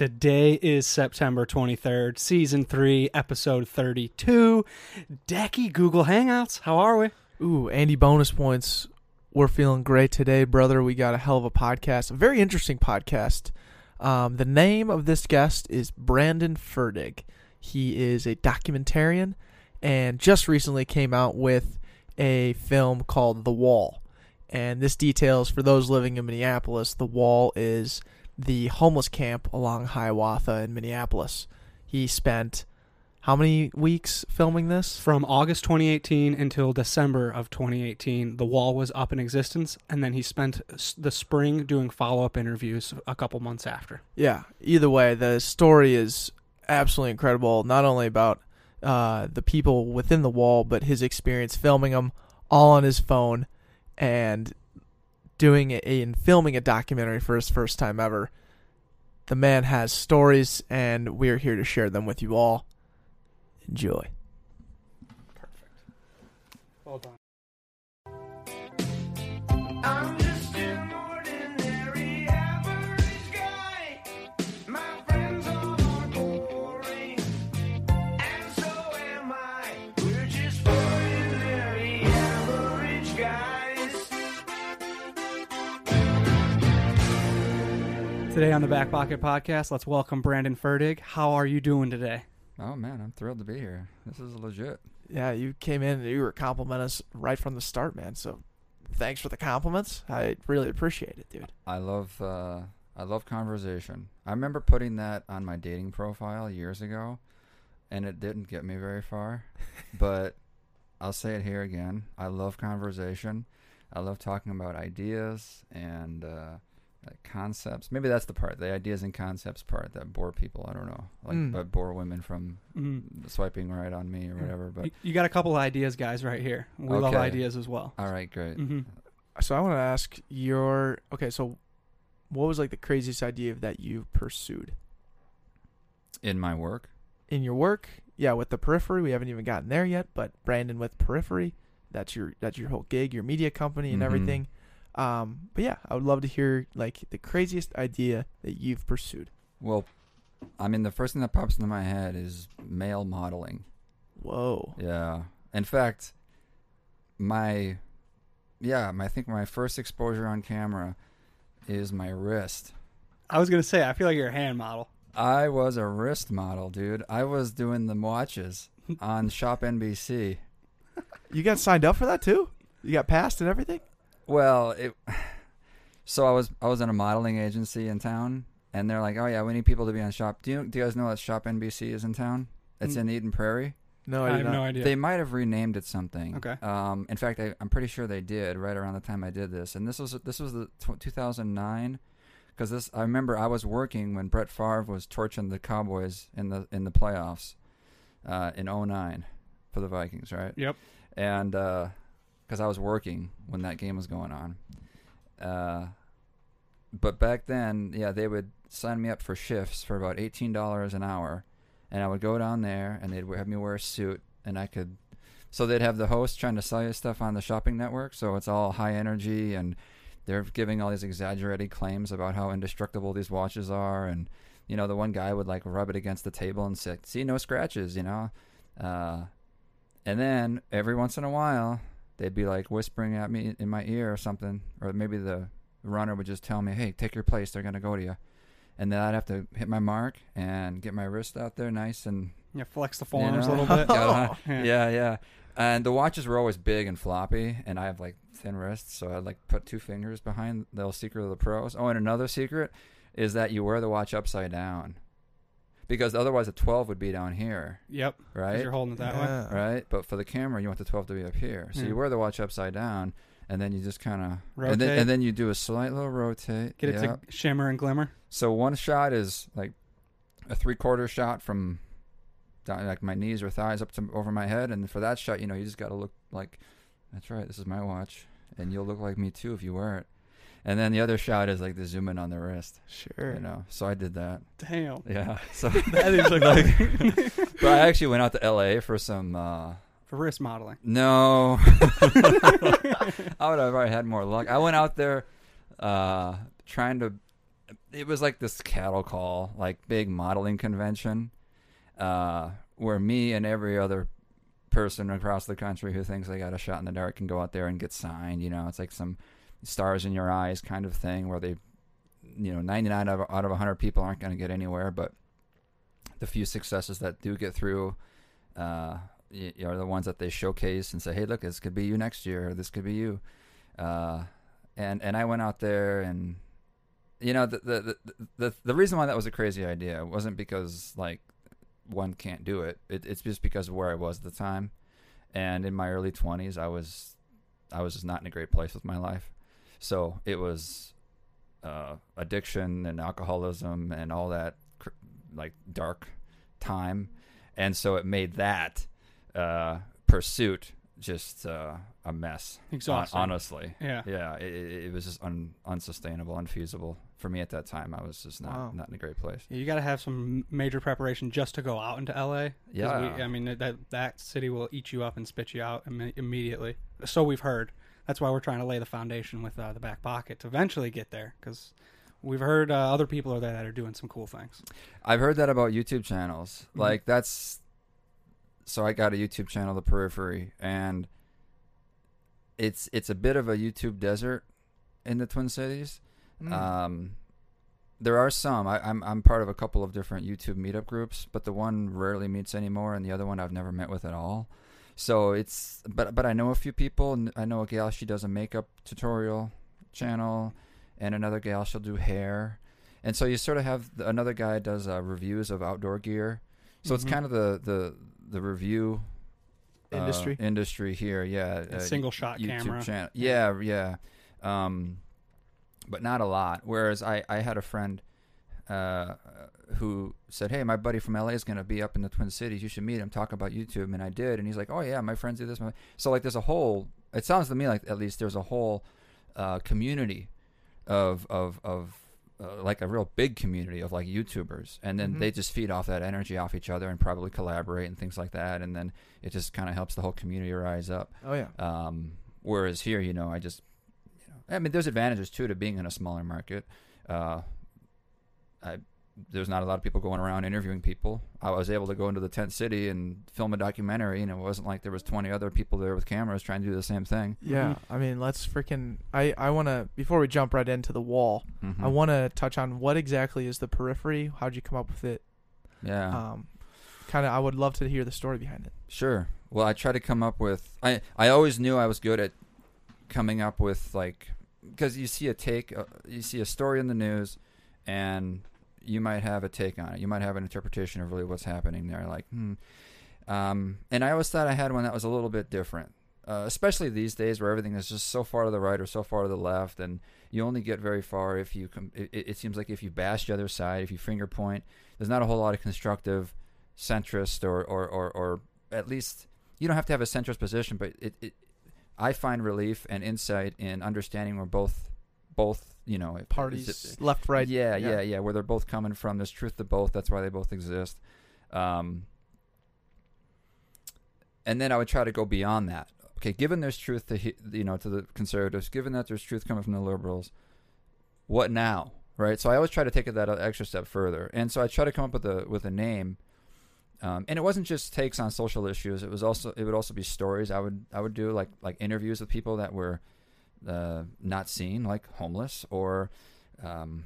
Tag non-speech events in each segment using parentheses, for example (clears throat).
Today is September 23rd, season 3, episode 32. Decky Google Hangouts. How are we? Ooh, Andy, bonus points. We're feeling great today, brother. We got a hell of a podcast, a very interesting podcast. Um, the name of this guest is Brandon Ferdig. He is a documentarian and just recently came out with a film called The Wall. And this details for those living in Minneapolis, The Wall is the homeless camp along Hiawatha in Minneapolis. He spent how many weeks filming this? From August 2018 until December of 2018, the wall was up in existence, and then he spent the spring doing follow up interviews a couple months after. Yeah. Either way, the story is absolutely incredible. Not only about uh, the people within the wall, but his experience filming them all on his phone and doing a, and filming a documentary for his first time ever. The man has stories, and we're here to share them with you all. Enjoy. Hold on. I'm Today on the Back Pocket Podcast, let's welcome Brandon Ferdig. How are you doing today? Oh man, I'm thrilled to be here. This is legit. Yeah, you came in and you were complimenting us right from the start, man. So thanks for the compliments. I really appreciate it, dude. I love uh I love conversation. I remember putting that on my dating profile years ago and it didn't get me very far. (laughs) but I'll say it here again. I love conversation. I love talking about ideas and uh like concepts. Maybe that's the part, the ideas and concepts part that bore people. I don't know, like Mm. but bore women from Mm. swiping right on me or whatever. But You, you got a couple of ideas, guys, right here. We love ideas as well. all right, great. hmm So I want to ask your okay. So, what was like the craziest idea that you pursued In my work, in your work? Yeah, with the periphery, we haven't even gotten there yet. But Brandon with periphery, that's your that's your whole gig, your media company, and Mhm. everything. Um, but yeah, I would love to hear like the craziest idea that you've pursued. Well, I mean, the first thing that pops into my head is male modeling. Whoa. Yeah. In fact, my, yeah, my, I think my first exposure on camera is my wrist. I was going to say, I feel like you're a hand model. I was a wrist model, dude. I was doing the watches (laughs) on Shop NBC. You got signed up for that too? You got passed and everything? Well, it. (sighs) So I was I was in a modeling agency in town, and they're like, "Oh yeah, we need people to be on Shop." Do you do you guys know that Shop NBC is in town? It's Mm. in Eden Prairie. No, I I, have did no not. idea. They might have renamed it something. Okay. Um, in fact, I, I'm pretty sure they did right around the time I did this, and this was this was the tw 2009, because this I remember I was working when Brett Favre was torching the Cowboys in the in the playoffs, uh, in 09 for the Vikings, right? Yep. And because I was working when that game was going on, uh, but back then, yeah, they would sign me up for shifts for about eighteen dollars an hour, and I would go down there and they'd have me wear a suit, and I could. So they'd have the host trying to sell you stuff on the shopping network, so it's all high energy, and they're giving all these exaggerated claims about how indestructible these watches are, and you know the one guy would like rub it against the table and say, "See, no scratches," you know, uh, and then every once in a while they'd be like whispering at me in my ear or something, or maybe the runner would just tell me, "Hey, take your place. They're gonna go to you," and then I'd have to hit my mark and get my wrist out there nice and Yeah, flex the forearms know? a little bit. (laughs) Gotta- Yeah. (laughs) (laughs) yeah, yeah. And the watches were always big and floppy, and I have like thin wrists, so I'd like put two fingers behind the little secret of the pros. Oh, and another secret is that you wear the watch upside down, because otherwise the 12 would be down here, Yep. right? You're holding it that way. Right. But for the camera, you want the 12 to be up here, so Yeah. you wear the watch upside down, and then you just kind of Rotate. and then and then you do a slight little rotate. Get it yeah. to shimmer and glimmer. So one shot is like a three quarter shot from down like my knees or thighs up to over my head, and for that shot, you know, you just got to look like that's right. This is my watch, and you'll look like me too if you wear it. And then the other shot is like the zoom in on the wrist, Sure. you know. So I did that. Damn. Yeah. (laughs) So, That is like, (laughs) but I actually went out to L.A. for some. uh for wrist modeling. No, (laughs) I would have already had more luck. I went out there uh, trying to it was like this cattle call, like big modeling convention, uh, where me and every other person across the country who thinks they got a shot in the dark can go out there and get signed. You know, it's like some stars in your eyes kind of thing where they, you know, 99 out of, out of 100 people aren't going to get anywhere, but the few successes that do get through uh, y- are the ones that they showcase and say, hey, look, this could be you next year, this could be you. Uh, and, and I went out there and, you know, the, the, the, the, the reason why that was a crazy idea wasn't because, like, one can't do it. it. It's just because of where I was at the time, and in my early twenties, I was, I was just not in a great place with my life. So it was uh, addiction and alcoholism and all that, cr- like dark time, and so it made that uh, pursuit just uh, a mess. Exhausting. honestly, Yeah. yeah, it, it was just un, unsustainable, unfeasible for me at that time. I was just not Wow. not in a great place. You got to have some major preparation just to go out into LA. Yeah. we, I mean that that city will eat you up and spit you out imme- immediately. So we've heard. That's why we're trying to lay the foundation with uh, the back pocket to eventually get there. Because we've heard uh, other people are there that are doing some cool things. I've heard that about YouTube channels. Mhm. Like that's so I got a YouTube channel, The Periphery, and it's it's a bit of a YouTube desert in the Twin Cities. Mm. Um, there are some. I, I'm I'm part of a couple of different YouTube meetup groups, but the one rarely meets anymore, and the other one I've never met with at all. So it's but but I know a few people. and I know a gal. She does a makeup tutorial channel, and another gal she'll do hair, and so you sort of have the, another guy does uh, reviews of outdoor gear. So Mhm. it's kind of the the the review uh, Industry. industry here. Yeah, A uh, single shot YouTube camera. channel. Yeah, yeah. Um, but not a lot. Whereas I, I had a friend uh, who said, "Hey, my buddy from LA is going to be up in the Twin Cities. You should meet him. Talk about YouTube." And I did, and he's like, "Oh yeah, my friends do this." So like, there's a whole. It sounds to me like at least there's a whole uh, community of of of uh, like a real big community of like YouTubers, and then Mhm. they just feed off that energy off each other and probably collaborate and things like that, and then it just kind of helps the whole community rise up. oh yeah. Um, whereas here, you know, I just, you know, I mean, there's advantages too to being in a smaller market. Uh, I there's not a lot of people going around interviewing people. I was able to go into the tent city and film a documentary, and it wasn't like there was 20 other people there with cameras trying to do the same thing. Yeah, I mean, let's freaking. I I want to before we jump right into the wall. Mhm. I want to touch on what exactly is the periphery. How'd you come up with it? yeah. Um, kind of. I would love to hear the story behind it. Sure. Well, I try to come up with. I I always knew I was good at coming up with like because you see a take, uh, you see a story in the news, and you might have a take on it. You might have an interpretation of really what's happening there. Like, hmm. Um, and I always thought I had one that was a little bit different, uh, especially these days where everything is just so far to the right or so far to the left, and you only get very far if you. Com- it, it seems like if you bash the other side, if you finger point, there's not a whole lot of constructive centrist or or or, or at least you don't have to have a centrist position, but it, it I find relief and insight in understanding where both both you know Parties, it- left, right. yeah, yeah, yeah, where they're both coming from. There's truth to both. That's why they both exist. Um, and then I would try to go beyond that. Okay, given there's truth to you know to the conservatives, given that there's truth coming from the liberals, what now? Right. So I always try to take it that extra step further, and so I try to come up with a with a name. Um, and it wasn't just takes on social issues. It was also it would also be stories. I would I would do like like interviews with people that were uh, not seen, like homeless, or um,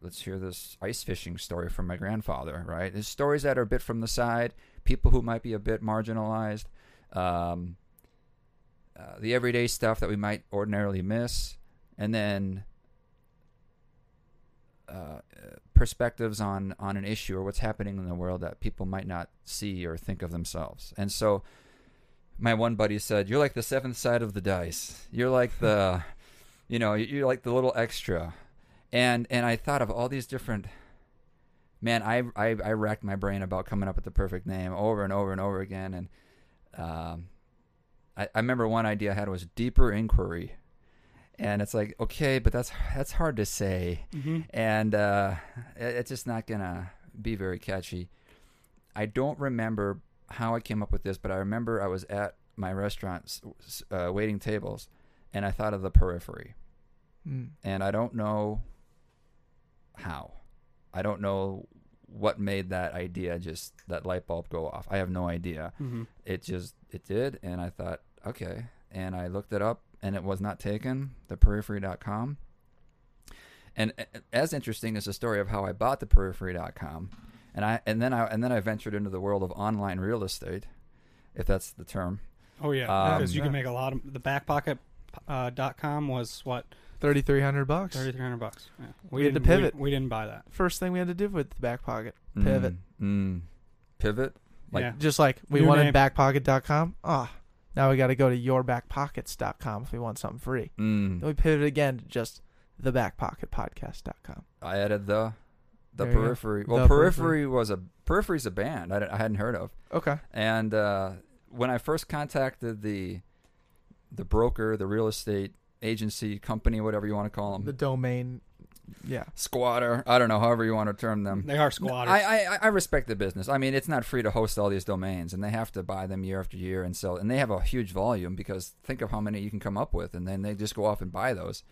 let's hear this ice fishing story from my grandfather. Right, there's stories that are a bit from the side, people who might be a bit marginalized, um, uh, the everyday stuff that we might ordinarily miss, and then uh, perspectives on on an issue or what's happening in the world that people might not see or think of themselves. And so, my one buddy said, "You're like the seventh side of the dice. You're like the, (laughs) you know, you're like the little extra." And and I thought of all these different. Man, I I, I racked my brain about coming up with the perfect name over and over and over again, and um, I, I remember one idea I had was deeper inquiry, and it's like okay, but that's that's hard to say hmm and uh, it- it's just not gonna be very catchy. I don't remember how I came up with this, but I remember I was at my restaurant uh, waiting tables, and I thought of the periphery, Mm. and I don't know how. I don't know what made that idea just that light bulb go off. I have no idea. hmm It just it did, and I thought, okay. And I looked it up, and it was not taken. The periphery.com. And as interesting as the story of how I bought the periphery.com, and I and then I and then I ventured into the world of online real estate, if that's the term. Oh yeah, Um, because you Yeah. can make a lot of the backpocket. Uh, dot com was what Thirty three hundred bucks. thirty three hundred bucks. Yeah. We had to didn't- pivot. We, we didn't buy that. First thing we had to do with the back pocket. Pivot. Mm, mm. pivot. Like- yeah, Just like we New wanted name. backpocket.com. Ah, now we got to go to yourbackpockets.com if we want something free. Mm. Then we pivoted again to just the backpocketpodcast.com. I added the the There you go. periphery. Well, The periphery was a periphery's a band I, I hadn't heard of. Okay. And uh, when I first contacted the the broker, the real estate agency company, whatever you want to call them, The domain. Yeah. squatter, I don't know, however you want to term them. they are squatters. I, I I respect the business. I mean, it's not free to host all these domains, and they have to buy them year after year and sell. And they have a huge volume because think of how many you can come up with, and then they just go off and buy those.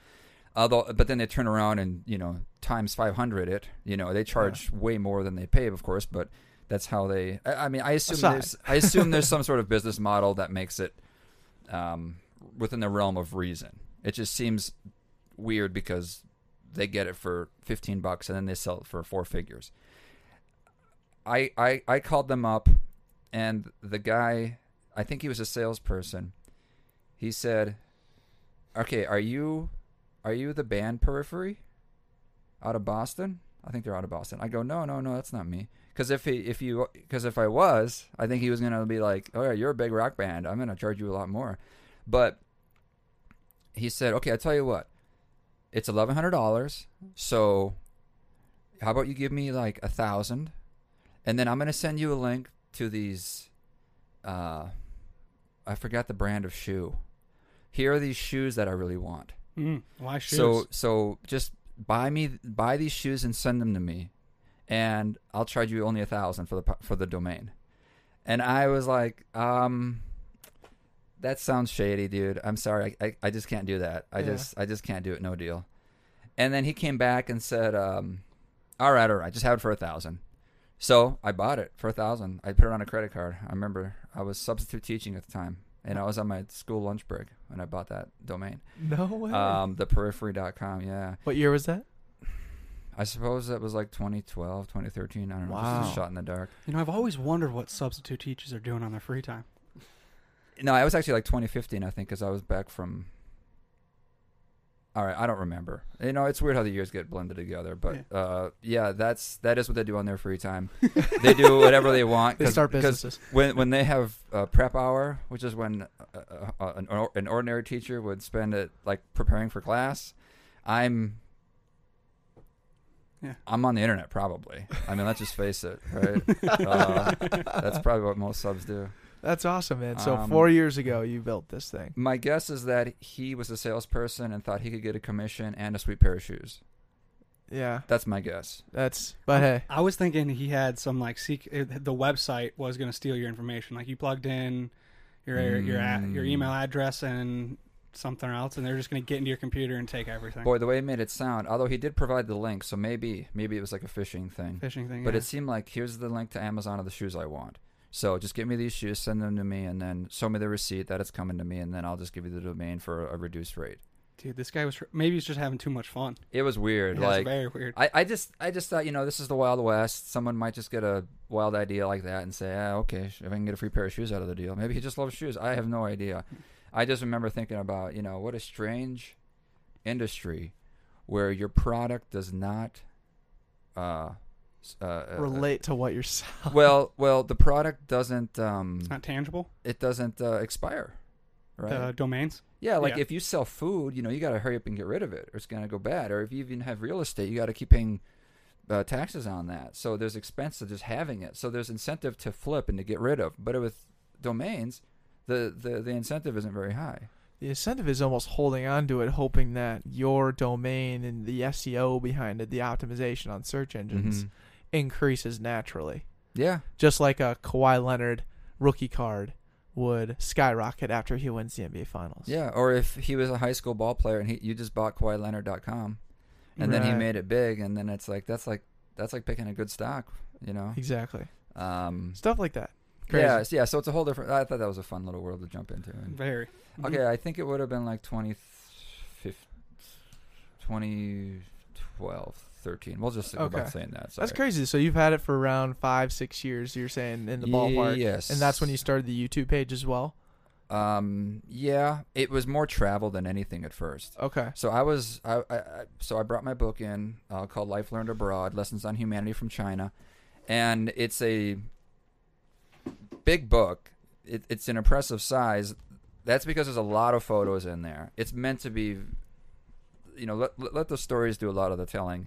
Although, but then they turn around and you know times five hundred it. You know they charge way more than they pay, of course. But that's how they. I, I mean, I assume Aside. there's I assume there's some sort of business model that makes it um, within the realm of reason. It just seems weird because they get it for 15 bucks and then they sell it for four figures. I I I called them up and the guy, I think he was a salesperson. He said, "Okay, are you are you the band Periphery out of Boston?" I think they're out of Boston. I go, "No, no, no, that's not me." Cuz if he if you cuz if I was, I think he was to be like, "Oh yeah, you're a big rock band. I'm to charge you a lot more." But he said, "Okay, I'll tell you what. It's eleven hundred dollars. So, how about you give me like a thousand, and then I'm gonna send you a link to these. Uh, I forgot the brand of shoe. Here are these shoes that I really want. Mm, why shoes? So, so just buy me buy these shoes and send them to me, and I'll charge you only a thousand for the for the domain. And I was like, um, that sounds shady, dude. I'm sorry, I, I, I just can't do that. I Yeah. just I just can't do it. No deal. And then he came back and said, um, all right, all right, I just have it for a thousand. So I bought it for a thousand. I put it on a credit card. I remember I was substitute teaching at the time, and I was on my school lunch break when I bought that domain. No way. Um, the periphery.com, yeah. what year was that? I suppose that was like 2012, 2013. I don't know. Wow. Just a shot in the dark. you know, I've always wondered what substitute teachers are doing on their free time. No, I was actually like 2015, I think, because I was back from. All right, I don't remember. You know, it's weird how the years get blended together, but yeah, uh, yeah that's that is what they do on their free time. (laughs) they do whatever they want. They start businesses. when when they have uh, prep hour, which is when uh, uh, uh, an, or- an ordinary teacher would spend it like preparing for class, I'm Yeah. I'm on the internet probably. I mean, let's just face it, right? (laughs) uh, that's probably what most subs do. That's awesome, man. So Um, four years ago, you built this thing. My guess is that he was a salesperson and thought he could get a commission and a sweet pair of shoes. Yeah, That's my guess. that's. But hey, I was thinking he had some like seek. The website was going to steal your information. Like you plugged in your your a- your Mm. email address and something else, and they're just going to get into your computer and take everything. Boy, the way he made it sound, although he did provide the link, so maybe maybe it was like a phishing thing. Phishing thing. But yeah. it seemed like here's the link to Amazon of the shoes I want. So just give me these shoes, send them to me, and then show me the receipt that it's coming to me, and then I'll just give you the domain for a reduced rate. dude, this guy was maybe he's just having too much fun. It was weird. It's like very weird. I, I just I just thought you know this is the Wild West. Someone might just get a wild idea like that and say, ah, okay, if I can get a free pair of shoes out of the deal, maybe he just loves shoes. I have no idea. I just remember thinking about you know what a strange industry where your product does not uh, uh, uh, relate to what you're selling. well well the product doesn't um It's not tangible. it doesn't uh, expire right The domains. yeah like yeah. if you sell food you know you got to hurry up and get rid of it or it's going to go bad or if you even have real estate you got to keep paying uh, taxes on that so there's expense to just having it so there's incentive to flip and to get rid of but with domains the the, the incentive isn't very high The incentive is almost holding on to it, hoping that your domain and the SEO behind it, the optimization on search engines, Mhm. Increases naturally. yeah Just like a Kawhi Leonard rookie card would skyrocket after he wins the NBA Finals. yeah or if he was a high school ball player and he you just bought KawhiLeonard.com and then he made it big, and then it's like that's like that's like picking a good stock, you know. Exactly. Um, Stuff like that. Crazy. yeah, yeah. So it's a whole different. I thought that was a fun little world to jump into. And, Very. Okay, I think it would have been like 20, 2012, 13. We'll just go Okay. about saying that. That's crazy. So you've had it for around five, six years. You're saying in the ballpark, Yes. and that's when you started the YouTube page as well. Um. Yeah. It was more travel than anything at first. Okay. So I was. I. I, I so I brought my book in uh, called "Life Learned Abroad: Lessons on Humanity from China," and it's a big book. It, it's an impressive size. That's because there's a lot of photos in there. It's meant to be, you know, let, let the stories do a lot of the telling,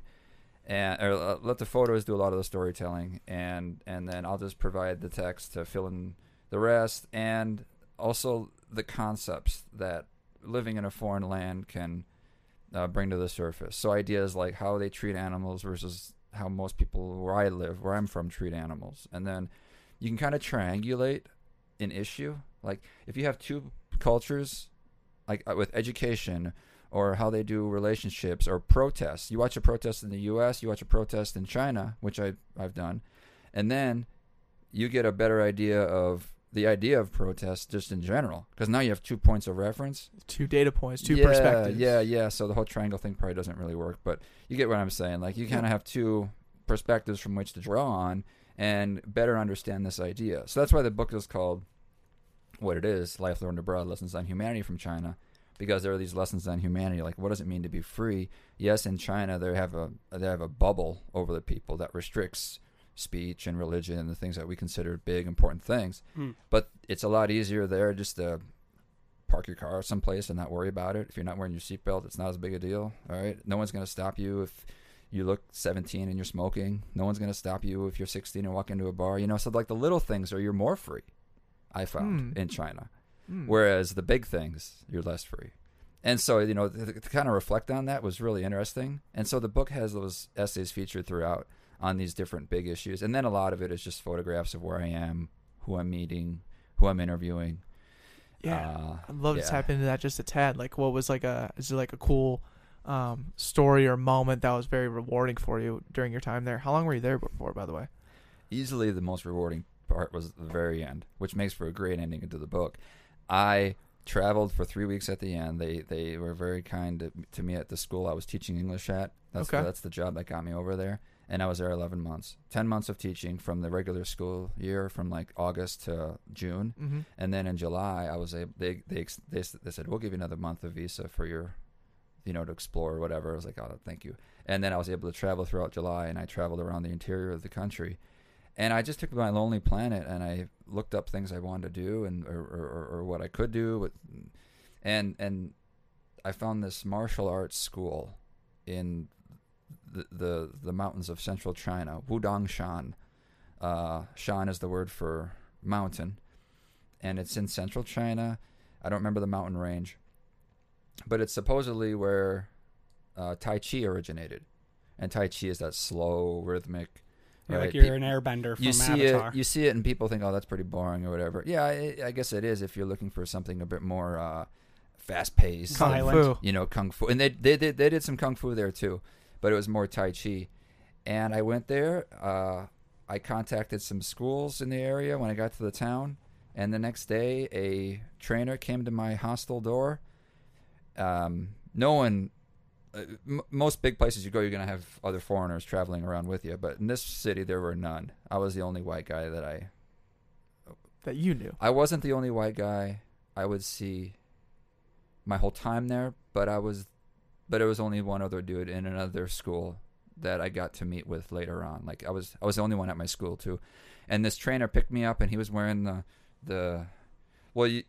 and or uh, let the photos do a lot of the storytelling, and and then I'll just provide the text to fill in the rest, and also the concepts that living in a foreign land can uh, bring to the surface. So ideas like how they treat animals versus how most people where I live, where I'm from, treat animals, and then you can kind of triangulate an issue. Like if you have two cultures, like uh, with education or how they do relationships or protests. You watch a protest in the U.S., you watch a protest in China, which I I've done, and then you get a better idea of the idea of protest just in general because now you have two points of reference Two data points, two yeah, perspectives. Yeah, yeah. So the whole triangle thing probably doesn't really work, but you get what I'm saying. Like you kind of have two perspectives from which to draw on and better understand this idea. So that's why the book is called what it is: Life Learned Abroad: Lessons on Humanity from China. Because there are these lessons on humanity, like what does it mean to be free? Yes, in China they have a they have a bubble over the people that restricts speech and religion and the things that we consider big important things. Hmm. But it's a lot easier there just to park your car someplace and not worry about it. If you're not wearing your seatbelt, it's not as big a deal. All right. No one's going to stop you if you look 17 and you're smoking. No one's going to stop you if you're 16 and walk into a bar. You know, so like the little things are you're more free. I found Hmm. in China, Hmm. whereas the big things you're less free. And so you know to, to kind of reflect on that was really interesting. And so the book has those essays featured throughout on these different big issues, and then a lot of it is just photographs of where I am, who I'm meeting, who I'm interviewing. yeah. Uh, I'd love yeah. to tap into that just a tad. Like, what was like a is it like a cool um, story or moment that was very rewarding for you during your time there? How long were you there before, by the way? easily the most rewarding part was the very end, which makes for a great ending into the book. I traveled for three weeks at the end. They they were very kind to, to me at the school I was teaching English at. That's Okay. that's the job that got me over there, and I was there eleven months, ten months of teaching from the regular school year from like August to June, Mm-hmm. and then in July I was able they they they, they said we'll give you another month of visa for your you know to explore or whatever. I was like oh thank you, and then I was able to travel throughout July, and I traveled around the interior of the country and I just took my lonely planet and I looked up things I wanted to do and or, or, or what I could do with, and and I found this martial arts school in the the, the mountains of central China, Wudangshan. Uh, Shan is the word for mountain, and it's in central China. I don't remember the mountain range, but it's supposedly where uh, Tai Chi originated, and Tai Chi is that slow, rhythmic. Right? like you're Pe- an airbender from you see Avatar. it you see it and people think oh that's pretty boring or whatever yeah I, I guess it is if you're looking for something a bit more uh, fast paced Kung Fu. you know kung fu and they, they did they did some kung fu there too but it was more tai chi and i went there uh, i contacted some schools in the area when i got to the town and the next day a trainer came to my hostel door um, no one uh, m- most big places you go, you're gonna have other foreigners traveling around with you. But in this city, there were none. I was the only white guy that I. That you knew. I wasn't the only white guy I would see. My whole time there, but I was, but it was only one other dude in another school that I got to meet with later on. Like I was, I was the only one at my school too, and this trainer picked me up, and he was wearing the, the, well you.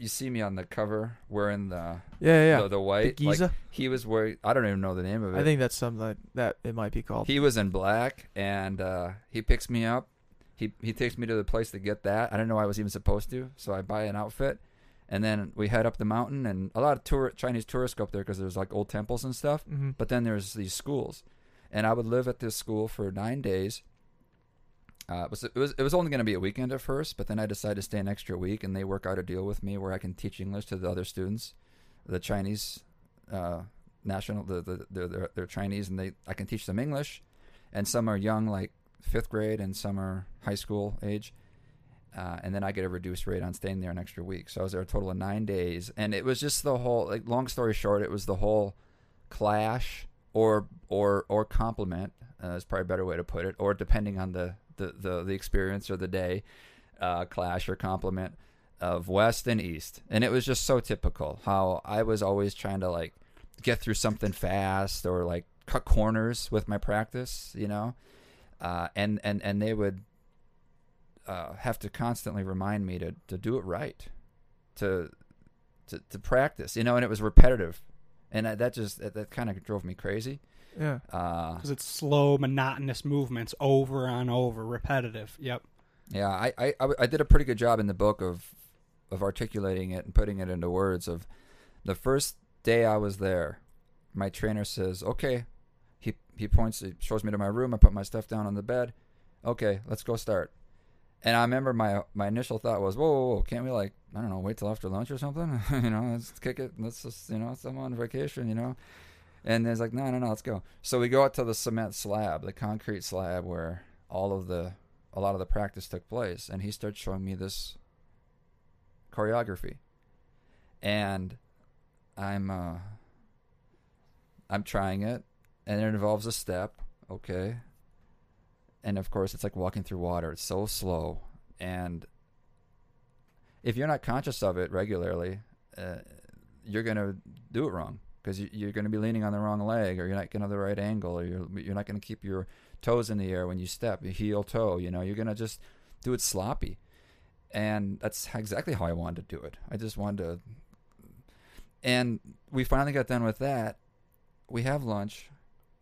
You see me on the cover wearing the Yeah, yeah. the, the The white like, he was wearing I don't even know the name of it. I think that's something that, that it might be called. he was in black and uh, he picks me up. He he takes me to the place to get that. I didn't know I was even supposed to, so I buy an outfit, and then we head up the mountain. And a lot of tour Chinese tourists go up there because there's like old temples and stuff. hmm But then there's these schools, and I would live at this school for nine days. Uh, it was it was it was only going to be a weekend at first, but then I decided to stay an extra week, and they work out a deal with me where I can teach English to the other students, the Chinese uh, national. The, the, they're, they're they're Chinese, and they I can teach them English, and some are young, like fifth grade, and some are high school age. Uh, and then I get a reduced rate on staying there an extra week. So I was there a total of nine days, and it was just the whole. Like, long story short, it was the whole clash or or or compliment uh, is probably a better way to put it, or depending on the the the, the experience or the day, uh, clash or compliment of West and East, and it was just so typical how I was always trying to like get through something fast or like cut corners with my practice, you know, uh, and and and they would uh, have to constantly remind me to to do it right, to to to practice, you know, and it was repetitive, and that that just that, that kind of drove me crazy. Yeah. Uh, Because it's slow, monotonous movements over and over, repetitive. Yep. Yeah, I, I, I did a pretty good job in the book of of articulating it and putting it into words. Of the first day I was there, my trainer says, "Okay," he he points, he shows me to my room. I put my stuff down on the bed. Okay, let's go start. And I remember my my initial thought was, "Whoa, whoa, whoa can't we like I don't know, wait till after lunch or something? (laughs) you know, let's kick it. Let's just you know, I'm on vacation, you know." And there's like, no, no, no, let's go. So we go out to the cement slab, the concrete slab where all of the a lot of the practice took place. And he starts showing me this choreography. And i'm uh i'm trying it. And it involves a step. Okay. And of course it's like walking through water. It's so slow. And if you're not conscious of it regularly uh, you're going to do it wrong because you, you're going to be leaning on the wrong leg or you're not going to have the right angle or you're, you're not going to keep your toes in the air when you step, heel toe. You know, you're gonna just do it sloppy, and that's exactly how I wanted to do it. I just wanted to, and we finally got done with that. We have lunch,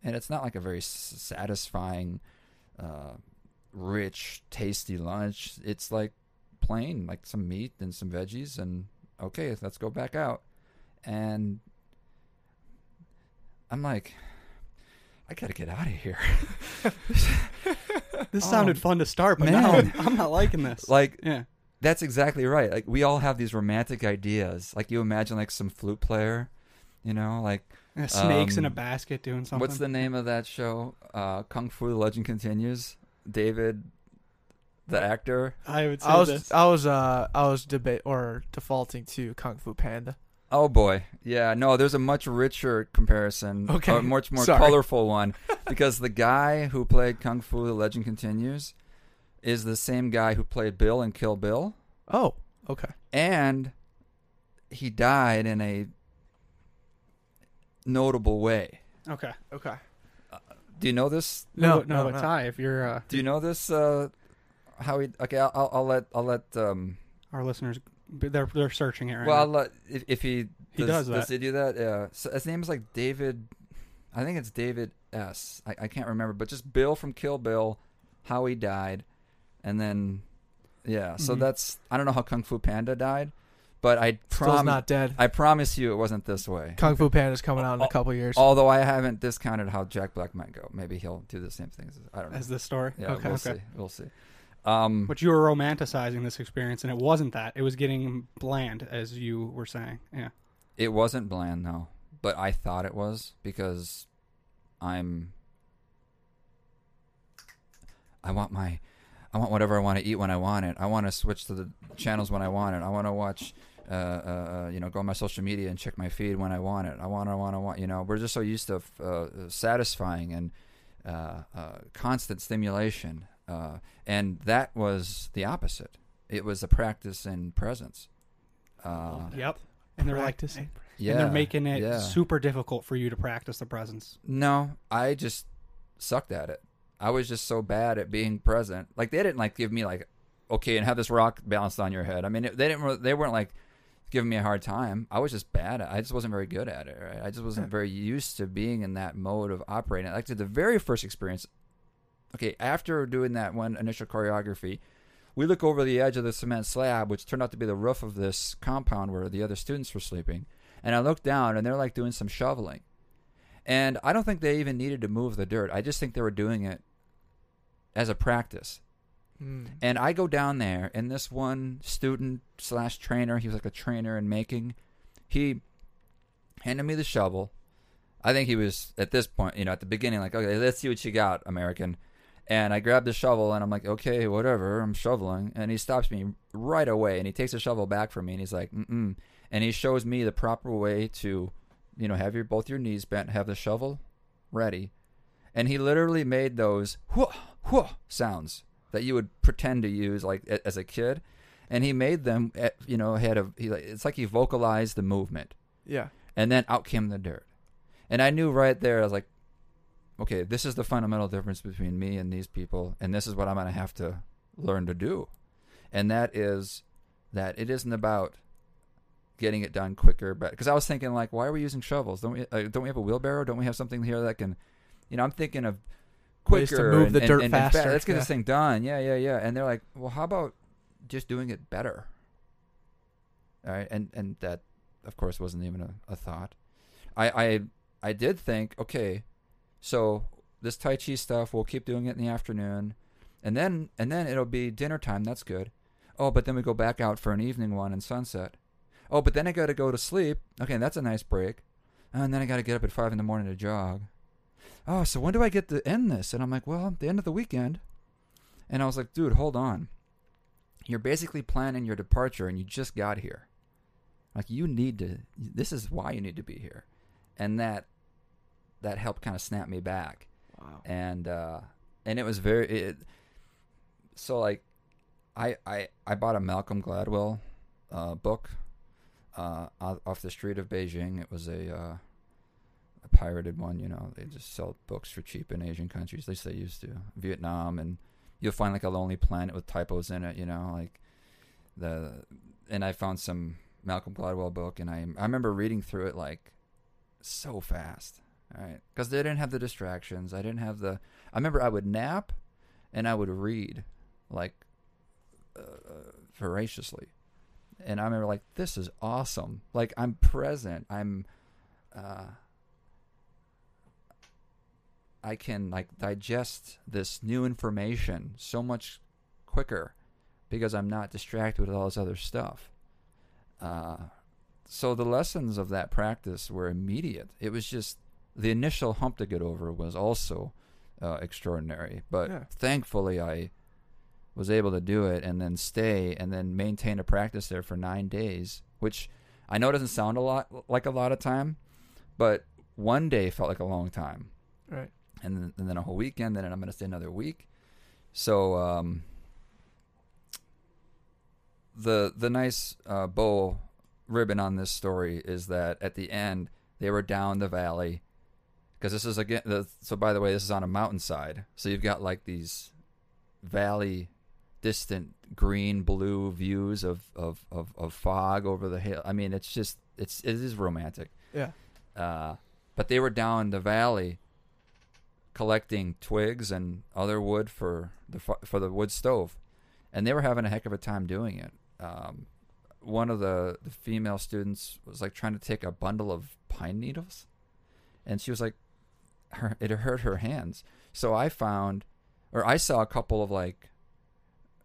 and it's not like a very satisfying, uh, rich, tasty lunch. It's like plain, like some meat and some veggies, and okay, let's go back out, and I'm like. I gotta get out of here. (laughs) This (laughs) sounded fun to start, but man. now I'm, I'm not liking this. (laughs) like yeah. that's exactly right. Like we all have these romantic ideas. Like you imagine like some flute player, you know, like Yeah, Snakes in a Um, basket doing something. what's the name of that show? Uh, Kung Fu: The Legend Continues. David, the actor. I would say I was this. I was uh I was debate or defaulting to Kung Fu Panda. Oh boy, yeah. No, there's a much richer comparison. Okay. a much more Sorry. colorful one (laughs) because the guy who played Kung Fu: The Legend Continues is the same guy who played Bill in Kill Bill. Oh, okay. and he died in a notable way. okay. Okay. Do you know this? No, no, no, but no. Ty, if you're uh, Do you know this? Uh, how he? Okay, I'll, I'll, I'll let I'll let. Um, our listeners, they're they're searching it right well, I'll now. let if, if he He does Does that. he do that? Yeah. So his name is like David. I think it's David S. I, I can't remember, but just Bill from Kill Bill, how he died, and then yeah. So Mhm. that's I don't know how Kung Fu Panda died, but I promise not dead. I promise you it wasn't this way. Kung Fu Panda's coming out in a couple years. Although I haven't discounted how Jack Black might go. Maybe he'll do the same things. as- I don't know. As this story. yeah, Okay. we'll see. We'll see. Um, But you were romanticizing this experience, and it wasn't that. It was getting bland, as you were saying. Yeah. it wasn't bland though, but I thought it was because I'm. I want my, I want whatever I want to eat when I want it. I want to switch to the channels when I want it. I want to watch, uh, uh, uh, you know, go on my social media and check my feed when I want it. I want, I want, I want. You know, we're just so used to uh, satisfying and uh, uh, constant stimulation, uh, and that was the opposite. It was a practice in presence. Uh, Yep. And they're like, Practicing. yeah, and they're making it yeah. super difficult for you to practice the presence. No, I just sucked at it. I was just so bad at being present. Like they didn't like give me like, okay, and have this rock balanced on your head. I mean, it, they didn't. re- They weren't like giving me a hard time. I was just bad. At, I just wasn't very good at it. Right? I just wasn't very used to being in that mode of operating. Like to the very first experience. Okay, after doing that one initial choreography, we look over the edge of the cement slab, which turned out to be the roof of this compound where the other students were sleeping. And I look down, and they're like doing some shoveling. And I don't think they even needed to move the dirt. I just think they were doing it as a practice. Mm. And I go down there, and this one student slash trainer, he was like a trainer in making, he handed me the shovel, I think he was at this point, you know, at the beginning, like, okay, let's see what you got, American. And I grab the shovel and I'm like, okay, whatever, I'm shoveling. And he stops me right away and he takes the shovel back from me and he's like, mm-mm. And he shows me the proper way to, you know, have your both your knees bent, have the shovel ready. And he literally made those whoa, whoa sounds that you would pretend to use like a- as a kid. And he made them, eh, you know, had a, he, like- it's like he vocalized the movement Yeah. and then out came the dirt. And I knew right there, I was like, okay, this is the fundamental difference between me and these people, and this is what I'm going to have to learn to do. And that is that it isn't about getting it done quicker, but because I was thinking like, why are we using shovels? Don't we? Uh, don't we have a wheelbarrow? Don't we have something here that can, you know? I'm thinking of Ways to quicker move and, the and- dirt and- faster, Let's get yeah. this thing done. Yeah, yeah, yeah. And they're like, well, how about just doing it better? All right, and and that, of course, wasn't even a, a thought. I I I did think, okay, so this Tai Chi stuff, we'll keep doing it in the afternoon, and then and then it'll be dinner time. That's good. Oh, but then we go back out for an evening one and sunset. Oh, but then I got to go to sleep. Okay, that's a nice break. And then I got to get up at five in the morning to jog. Oh, so when do I get to end this? And I'm like, well, the end of the weekend. And I was like, dude, hold on. You're basically planning your departure, and you just got here. Like you need to. This is why you need to be here, and that that helped kind of snap me back. Wow. and uh and it was very it, so like I I I bought a Malcolm Gladwell uh book uh off the street of Beijing. It was a uh a pirated one you know. They just sell books for cheap in Asian countries at least they used to. Vietnam and you'll find like a lonely planet with typos in it you know like the and I found some Malcolm Gladwell book and I I remember reading through it like so fast right, because they didn't have the distractions. I didn't have the. I remember I would nap, and I would read, like, uh, voraciously, and I remember like this is awesome. Like I'm present. I'm, uh, I can like digest this new information so much quicker because I'm not distracted with all this other stuff. Uh, so the lessons of that practice were immediate. It was just the initial hump to get over was also uh, extraordinary, but Yeah. thankfully I was able to do it and then stay and then maintain a practice there for nine days, which I know doesn't sound a lot like a lot of time, but one day felt like a long time Right. and then, and then a whole weekend, then I'm going to stay another week. So um, the the nice uh, bow ribbon on this story is that at the end they were down the valley because this is again. The, so by the way, this is on a mountainside, so you've got like these valley distant green blue views of, of, of, of fog over the hill. I mean, it's just it's it is romantic. Yeah. Uh, but they were down in the valley collecting twigs and other wood for the for the wood stove, and they were having a heck of a time doing it. Um, one of the, the female students was like trying to take a bundle of pine needles, and she was like, her it hurt her hands. So I found, or I saw a couple of like,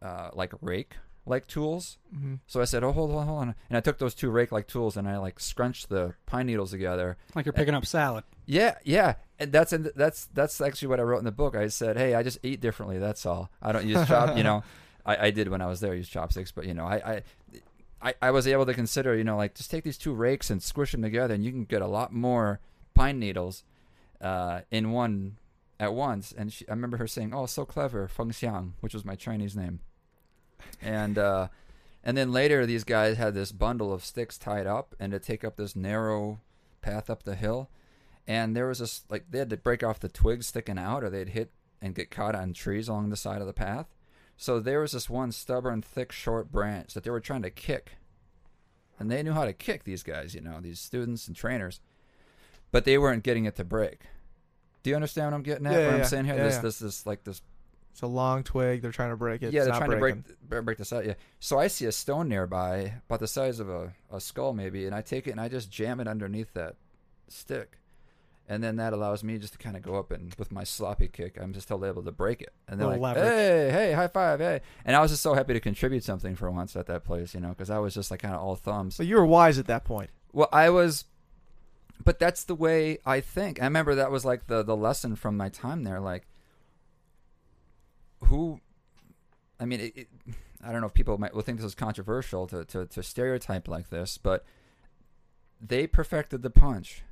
uh, like rake like tools hmm so I said, "Oh, hold on, hold on," and I took those two rake-like tools and I like scrunched the pine needles together. Like you're picking up salad. Yeah, yeah, and that's in that's that's actually what I wrote in the book. I said, "Hey, I just eat differently. That's all. I don't use chop. (laughs) you know, I, I did when I was there use chopsticks, but you know, I, I I I was able to consider, you know, like just take these two rakes and squish them together, and you can get a lot more pine needles uh, in one at once. And she, I remember her saying, "Oh, so clever, Feng Xiang," which was my Chinese name, and. uh (laughs) and then later, these guys had this bundle of sticks tied up, and to take up this narrow path up the hill. And there was this like they had to break off the twigs sticking out, or they'd hit and get caught on trees along the side of the path. So there was this one stubborn, thick, short branch that they were trying to kick, and they knew how to kick these guys, you know, these students and trainers, but they weren't getting it to break. Do you understand what I'm getting at? Yeah, what yeah, I'm saying here? Yeah, this, this, this, like this It's a long twig. They're trying to break it. yeah, It's they're trying breaking. to break break this out. Yeah. So I see a stone nearby, about the size of a, a skull maybe, and I take it and I just jam it underneath that stick, and then that allows me just to kind of go up and with my sloppy kick, I'm just still able to break it. And they're like, leverage. "Hey, hey, high five, hey!" And I was just so happy to contribute something for once at that place, you know, because I was just like kind of all thumbs. But you were wise at that point. Well, I was, but that's the way I think. I remember that was like the the lesson from my time there. Like, who? I mean, it, it, I don't know if people might will think this is controversial to, to to stereotype like this, but they perfected the punch.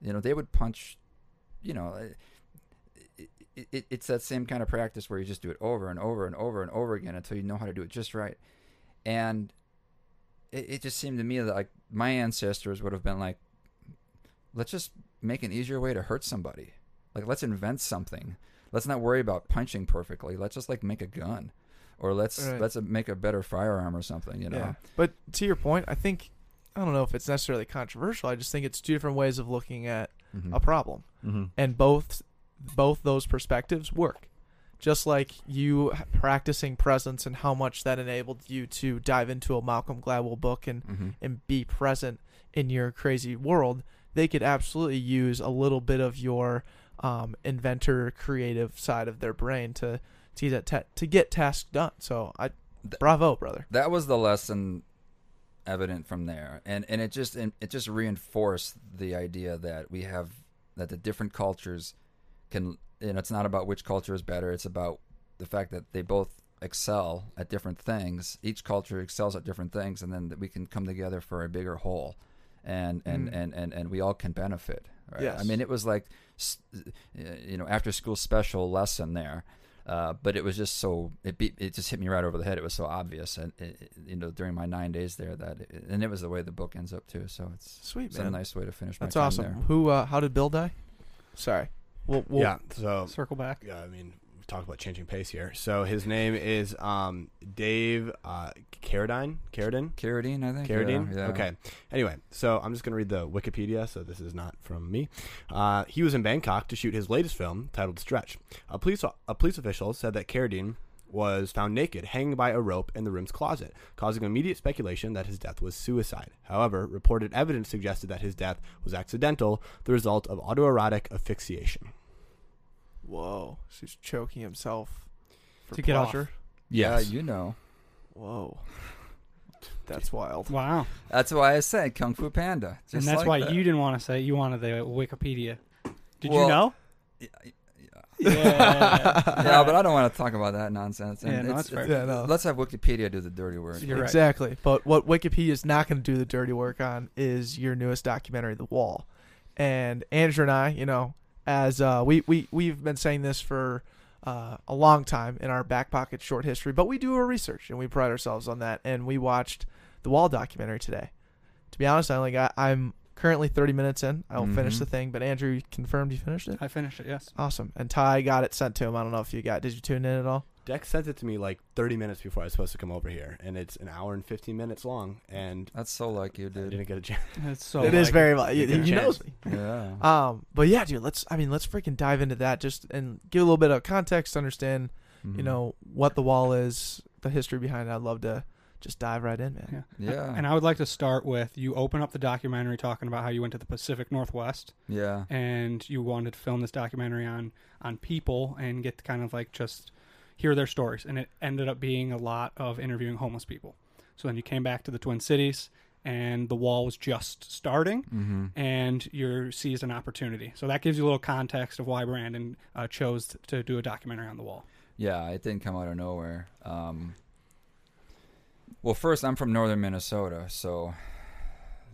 You know, they would punch. You know, it, it, it, it's that same kind of practice where you just do it over and over and over and over again until you know how to do it just right. And it just seemed to me that like my ancestors would have been like, let's just make an easier way to hurt somebody. Like let's invent something. Let's not worry about punching perfectly. Let's just like make a gun, or let's Right. let's make a better firearm or something. You know. Yeah. But to your point, I think I don't know if it's necessarily controversial. I just think it's two different ways of looking at Mhm. a problem, Mm-hmm. and both both those perspectives work. Just like you practicing presence and how much that enabled you to dive into a Malcolm Gladwell book and Mhm. and be present in your crazy world, they could absolutely use a little bit of your um, inventor, creative side of their brain to to get ta- to get tasks done. So I, Th- bravo, brother. that was the lesson evident from there and and it just it just reinforced the idea that we have that the different cultures can you know it's not about which culture is better it's about the fact that they both excel at different things each culture excels at different things and then that we can come together for a bigger whole and and Mm. and, and and we all can benefit right Yes. i mean it was like you know after school special lesson there uh, but it was just so it beat, it just hit me right over the head. It was so obvious, and it, it- you know during my nine days there that, it, and it was the way the book ends up too. So it's Sweet it's man. a nice way to finish. That's my time awesome. There. Who? Uh, how did Bill die? Sorry. We'll, we'll, yeah. So Circle back. yeah, I mean, we talk about changing pace here. So his name is um, Dave uh, Carradine. Carradine. Carradine, I think. Carradine. Yeah, yeah. Okay. Anyway, so I'm just gonna read the Wikipedia. So this is not from me. Uh, he was in Bangkok to shoot his latest film titled Stretch. A police a police official said that Carradine was found naked, hanging by a rope in the room's closet, causing immediate speculation that his death was suicide. However, reported evidence suggested that his death was accidental, the result of autoerotic asphyxiation. Whoa. So he's choking himself for To get off. pleasure. Yeah, you know. Whoa. That's wild. Wow. That's why I said Kung Fu Panda. and that's like why that. you didn't want to say it. You wanted the Wikipedia. Did Well, you know? Yeah, yeah. Yeah. Yeah, but I don't want to talk about that nonsense. And Yeah, no, it's- that's fair. it's- Yeah, no. Let's have Wikipedia do the dirty work. You're right. exactly. But what Wikipedia is not going to do the dirty work on is your newest documentary, The Wall. And Andrew and I, you know, as uh, we we we've been saying this for uh, a long time in our back pocket short history, but we do our research and we pride ourselves on that. And we watched the Wall documentary today. To be honest, I only got I'm currently 30 minutes in. I will finish Mhm. the thing, but Andrew confirmed you finished it. I finished it. Yes. Awesome. And Ty got it sent to him. I don't know if you got. Did you tune in at all? Dex sent it to me like 30 minutes before I was supposed to come over here, and it's an hour and 15 minutes long, and That's so like you, I didn't get a chance. (laughs) It's so. it is like- very much. He, Good he knows me. (laughs) Yeah. Um, but yeah, dude, let's. I mean, let's freaking dive into that just and give a little bit of context, to understand, Mhm. you know, what the wall is, the history behind it. I'd love to just dive right in, man. Yeah. Yeah. And I would like to start with you open up the documentary talking about how you went to the Pacific Northwest Yeah. and you wanted to film this documentary on on people and get kind of like just hear their stories and it ended up being a lot of interviewing homeless people. So then you came back to the Twin Cities and the wall was just starting Mm-hmm. and you seized an opportunity. So that gives you a little context of why Brandon uh, chose to do a documentary on the wall. Yeah, it didn't come out of nowhere. Um, well, first, I'm from northern Minnesota, so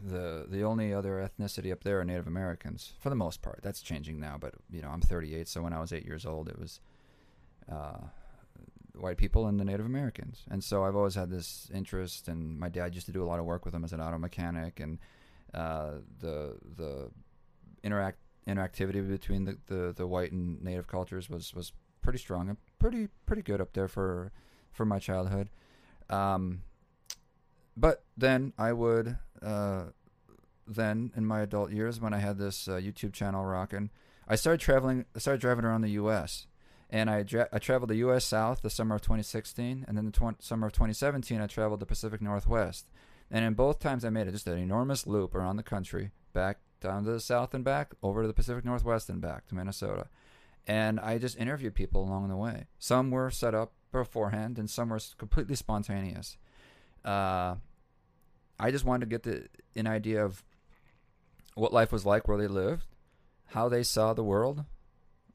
the the only other ethnicity up there are Native Americans for the most part. That's changing now, but you know, I'm 38, so when I was eight years old, it was uh, white people and the Native Americans, and so I've always had this interest. And my dad used to do a lot of work with them as an auto mechanic, and uh, the the interact interactivity between the, the, the white and native cultures was, was pretty strong and pretty pretty good up there for for my childhood. Um, but then I would uh, then in my adult years when I had this uh, YouTube channel rocking, I started traveling. I started driving around the U.S. and I dra- I traveled the U.S. South the summer of 2016, and then the tw- summer of 2017 I traveled the Pacific Northwest. And in both times I made it just an enormous loop around the country, back down to the south and back, over to the Pacific Northwest and back to Minnesota. And I just interviewed people along the way. Some were set up beforehand, and some were completely spontaneous. Uh, I just wanted to get the, an idea of what life was like where they lived, how they saw the world.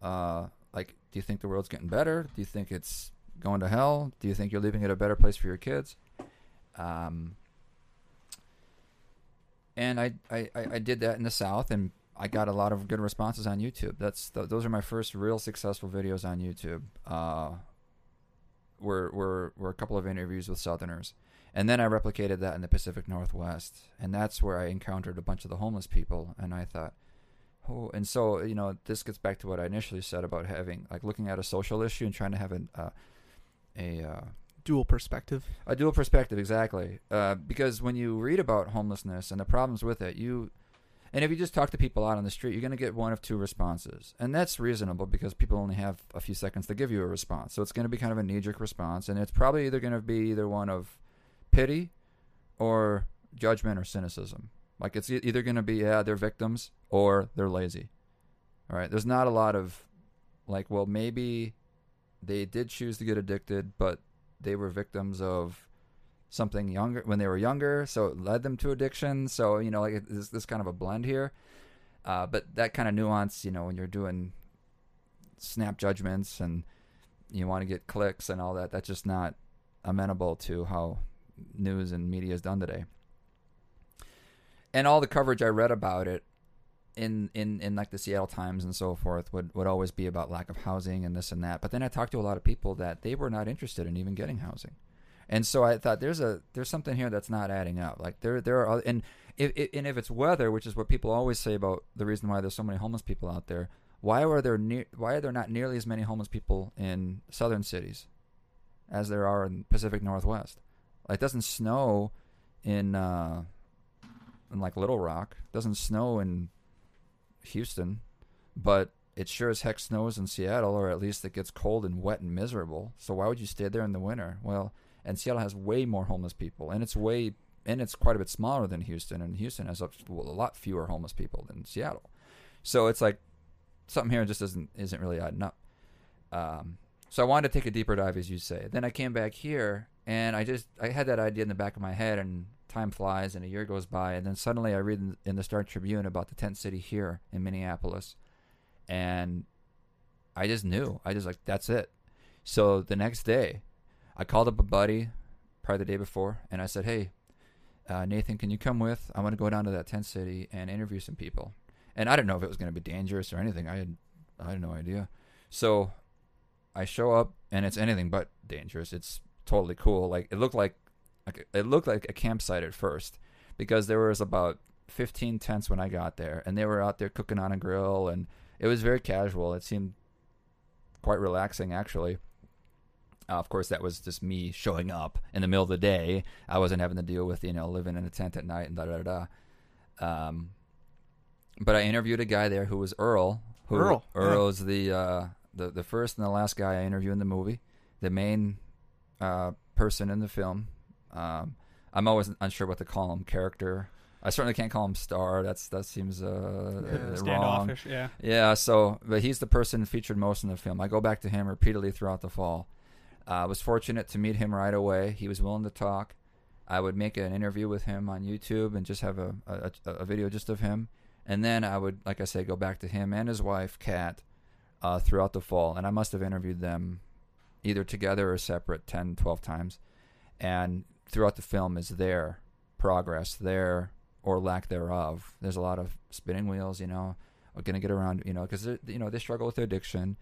Uh, like, do you think the world's getting better? Do you think it's going to hell? Do you think you're leaving it a better place for your kids? Um, and I, I, I did that in the South, and I got a lot of good responses on YouTube. That's th- those are my first real successful videos on YouTube. Uh, were were were a couple of interviews with Southerners, and then I replicated that in the Pacific Northwest, and that's where I encountered a bunch of the homeless people, and I thought, oh, and so you know this gets back to what I initially said about having like looking at a social issue and trying to have an, uh, a uh, Dual perspective. a dual perspective, exactly. Uh, because when you read about homelessness and the problems with it, you, and if you just talk to people out on the street, you're going to get one of two responses, and that's reasonable because people only have a few seconds to give you a response. So it's going to be kind of a knee-jerk response, and it's probably either going to be either one of pity or judgment or cynicism. Like it's either going to be yeah they're victims or they're lazy. All right, there's not a lot of like well maybe they did choose to get addicted, but they were victims of something younger when they were younger, so it led them to addiction. So you know, like this this kind of a blend here. Uh, but that kind of nuance, you know, when you're doing snap judgments and you want to get clicks and all that, that's just not amenable to how news and media is done today. And all the coverage I read about it in, in, in like the Seattle Times and so forth would, would always be about lack of housing and this and that. But then I talked to a lot of people that they were not interested in even getting housing. And so I thought there's a there's something here that's not adding up. Like there there are and if, and if it's weather, which is what people always say about the reason why there's so many homeless people out there, why are there ne- why are there not nearly as many homeless people in southern cities as there are in Pacific Northwest? Like it doesn't snow in uh, in like Little Rock, it doesn't snow in Houston, but it sure as heck snows in Seattle, or at least it gets cold and wet and miserable. So why would you stay there in the winter? Well, and Seattle has way more homeless people, and it's way and it's quite a bit smaller than Houston, and Houston has a, lot fewer homeless people than Seattle. So it's like something here just isn't isn't really adding up. Um, so I wanted to take a deeper dive, as you say. Then I came back here, and I just I had that idea in the back of my head, and time flies, and a year goes by, and then suddenly I read in, in the Star Tribune about the tent city here in Minneapolis, and I just knew. I just like that's it. So the next day, I called up a buddy, probably the day before, and I said, "Hey, uh, Nathan, can you come with? I want to go down to that tent city and interview some people." And I didn't know if it was going to be dangerous or anything. I had I had no idea. So I show up, and it's anything but dangerous. It's totally cool. Like it looked like, like it looked like a campsite at first because there was about 15 tents when I got there, and they were out there cooking on a grill, and it was very casual. It seemed quite relaxing, actually. Uh, of course, that was just me showing up in the middle of the day. I wasn't having to deal with you know living in a tent at night and da da da. da. Um, but I interviewed a guy there who was Earl. Who, Earl, yeah. Earl's the uh, the the first and the last guy I interviewed in the movie. The main uh, person in the film. Um, I'm always unsure what to call him. Character. I certainly can't call him star. That's that seems uh, uh, wrong. Standoffish, yeah. Yeah, so but he's the person featured most in the film. I go back to him repeatedly throughout the fall. Uh, I was fortunate to meet him right away. He was willing to talk. I would make an interview with him on YouTube and just have a, a, a video just of him. And then I would, like I say, go back to him and his wife, Kat, uh, throughout the fall. And I must have interviewed them either together or separate 10, 12 times. And throughout the film is their progress, their or lack thereof. There's a lot of spinning wheels, you know, going to get around, you know, because you know they struggle with addiction,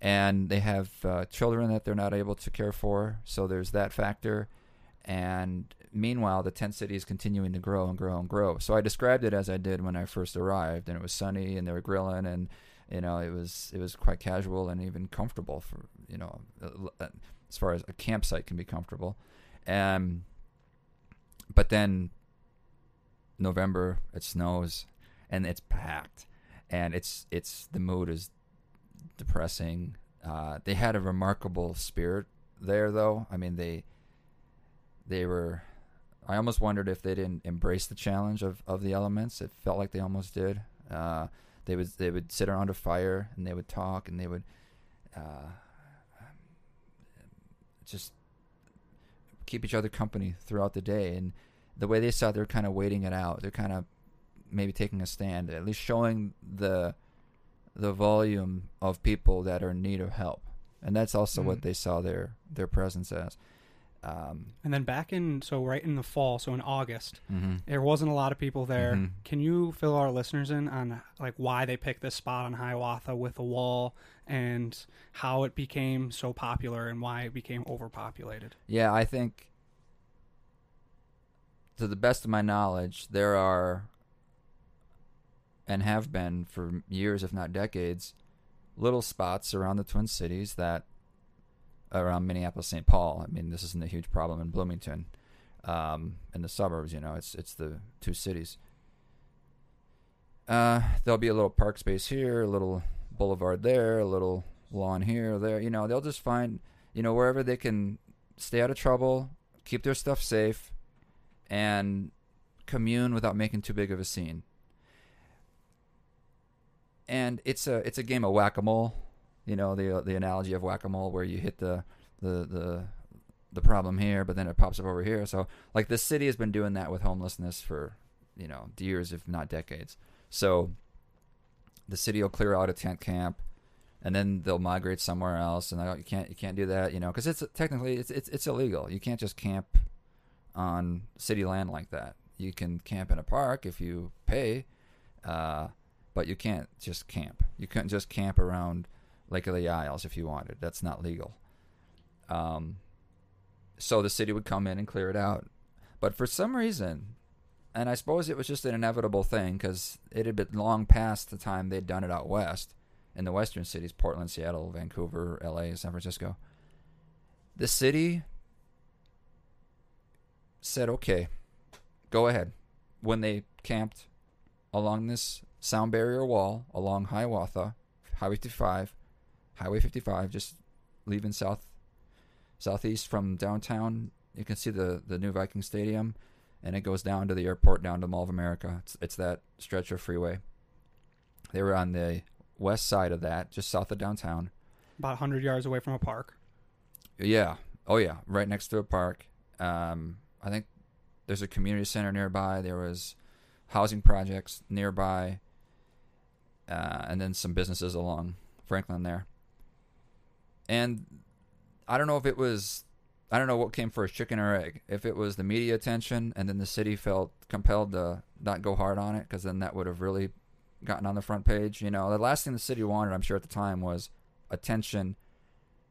and they have uh, children that they're not able to care for. So there's that factor. And meanwhile, the tent city is continuing to grow and grow and grow. So I described it as I did when I first arrived, and it was sunny, and they were grilling, and you know, it was it was quite casual and even comfortable for you know, uh, as far as a campsite can be comfortable. Um, but then November, it snows, and it's packed, and it's it's the mood is depressing. Uh, they had a remarkable spirit there, though. I mean, they they were. I almost wondered if they didn't embrace the challenge of, of the elements. It felt like they almost did. Uh, they would they would sit around a fire and they would talk and they would uh, just keep each other company throughout the day. And the way they saw, it, they're kind of waiting it out. They're kind of maybe taking a stand, at least showing the the volume of people that are in need of help, and that's also what Mhm. they saw their their presence as. Um, And then back in so right in the fall, so in August, mhm. there wasn't a lot of people there. Mhm. Can you fill our listeners in on like why they picked this spot on Hiawatha with a wall and how it became so popular and why it became overpopulated? Yeah, I think, to the best of my knowledge, there are, and have been for years, if not decades, little spots around the Twin Cities that, around Minneapolis, St. Paul. I mean, this isn't a huge problem in Bloomington, um, in the suburbs. You know, it's it's the two cities. Uh, there'll be a little park space here, a little boulevard there, a little lawn here there. You know, they'll just find, you know, wherever they can stay out of trouble, keep their stuff safe, and commune without making too big of a scene. And it's a it's a game of whack a mole, you know the the analogy of whack a mole where you hit the the the the problem here, but then it pops up over here. So like the city has been doing that with homelessness for you know years, if not decades. So the city will clear out a tent camp, and then they'll migrate somewhere else. And oh, you can't you can't do that, you know, because it's technically it's, it's it's illegal. You can't just camp on city land like that. You can camp in a park if you pay, uh, but you can't just camp. You couldn't just camp around Lake of the Isles if you wanted. That's not legal. Um, so the city would come in and clear it out. But for some reason, and I suppose it was just an inevitable thing because it had been long past the time they'd done it out west in the western cities Portland, Seattle, Vancouver, LA, San Francisco. The city said, okay, go ahead. When they camped along this sound barrier wall along Hiawatha, Highway 55, Highway 55, just leaving south southeast from downtown. You can see the the new Viking Stadium, and it goes down to the airport, down to Mall of America. It's it's that stretch of freeway. They were on the west side of that, just south of downtown. About 100 yards away from a park. Yeah. Oh yeah, right next to a park. Um, I think there's a community center nearby. There was housing projects nearby, uh, and then some businesses along Franklin there. And I don't know if it was, I don't know what came first, chicken or egg. If it was the media attention, and then the city felt compelled to not go hard on it, because then that would have really gotten on the front page. You know, the last thing the city wanted, I'm sure at the time, was attention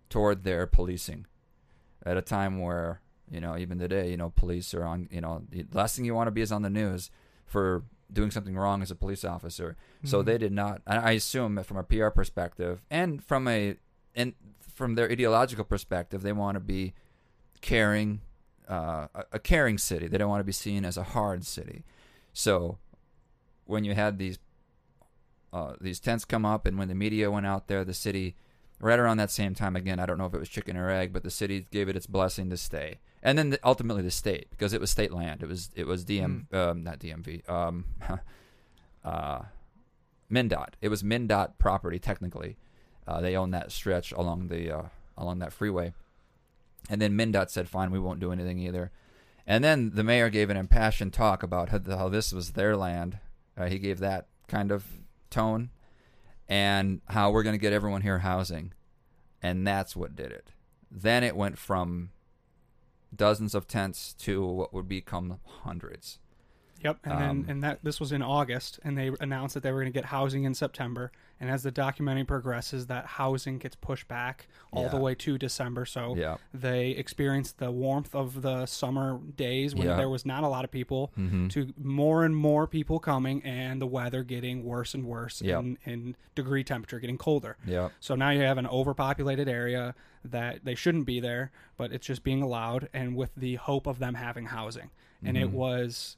toward their policing at a time where you know even today you know police are on you know the last thing you want to be is on the news for doing something wrong as a police officer so Mhm. they did not i assume that from a pr perspective and from a and from their ideological perspective they want to be caring uh, a, a caring city. They don't want to be seen as a hard city. So when you had these uh, these tents come up and when the media went out there the city right around that same time again i don't know if it was chicken or egg but the city gave it its blessing to stay. And then the, ultimately the state because it was state land. It was it was dm um, not dmv um, (laughs) uh, MnDOT. It was MnDOT property technically. Uh, they own that stretch along the uh, along that freeway and then MnDOT said fine we won't do anything either and then the mayor gave an impassioned talk about how, how this was their land uh, he gave that kind of tone and how we're going to get everyone here housing. And that's what did it. Then it went from dozens of tents to what would become hundreds. Yep, and Um, then and that this was in August, and they announced that they were going to get housing in September. And as the documentary progresses, that housing gets pushed back all the way to December. So Yeah. they experienced the warmth of the summer days when Yeah. there was not a lot of people, Mm-hmm. to more and more people coming, and the weather getting worse and worse, Yep. and, and degree temperature getting colder. Yeah. So now you have an overpopulated area that they shouldn't be there, but it's just being allowed, and with the hope of them having housing. And it Mhm. was,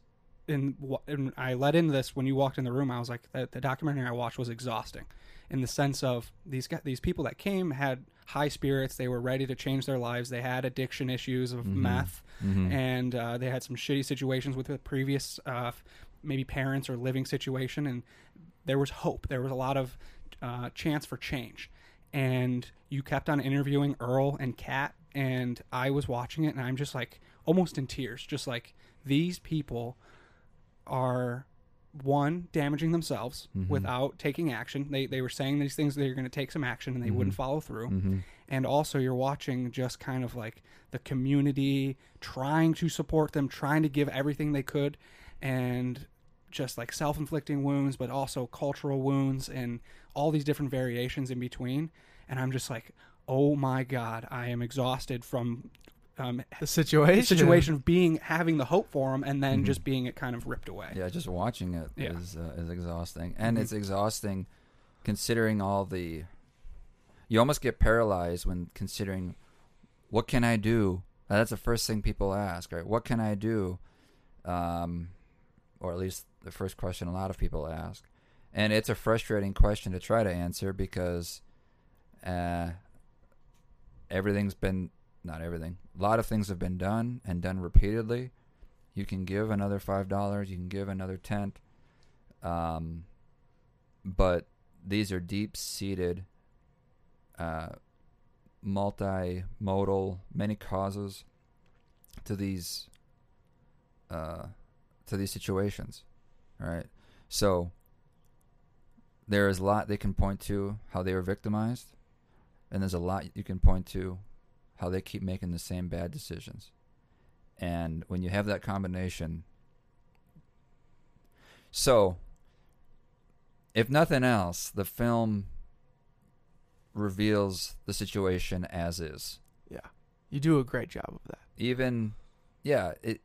in, wh- and I let into this when you walked in the room. I was like, the, the documentary I watched was exhausting, in the sense of these these people that came had high spirits. They were ready to change their lives. They had addiction issues of Mhm. meth, Mhm. and uh, they had some shitty situations with the previous, uh, maybe parents or living situation, and there was hope. There was a lot of uh, chance for change, and you kept on interviewing Earl and Kat, and I was watching it, and I'm just like almost in tears, just like these people are one damaging themselves Mhm. without taking action. They they were saying these things they're going to take some action and they wouldn't Mhm. follow through. Mm-hmm. And also you're watching just kind of like the community trying to support them, trying to give everything they could and just like self-inflicting wounds but also cultural wounds and all these different variations in between and I'm just like, "Oh my god, I am exhausted from um, The situation. the situation of being having the hope for them and then Mhm. just being it kind of ripped away. Yeah, just watching it is Yeah. uh, is exhausting, and Mhm. it's exhausting considering all the. You almost get paralyzed when considering, what can I do? That's the first thing people ask, right? What can I do? Um, or at least the first question a lot of people ask, and it's a frustrating question to try to answer because, uh, everything's been not everything. A lot of things have been done and done repeatedly. You can give another five dollars. You can give another ten. Um, but these are deep-seated, uh, multimodal, many causes to these, uh, to these situations, right? So there is a lot they can point to how they were victimized, and there's a lot you can point to how they keep making the same bad decisions. And when you have that combination, so if nothing else, the film reveals the situation as is. Yeah. You do a great job of that. Even, yeah, it.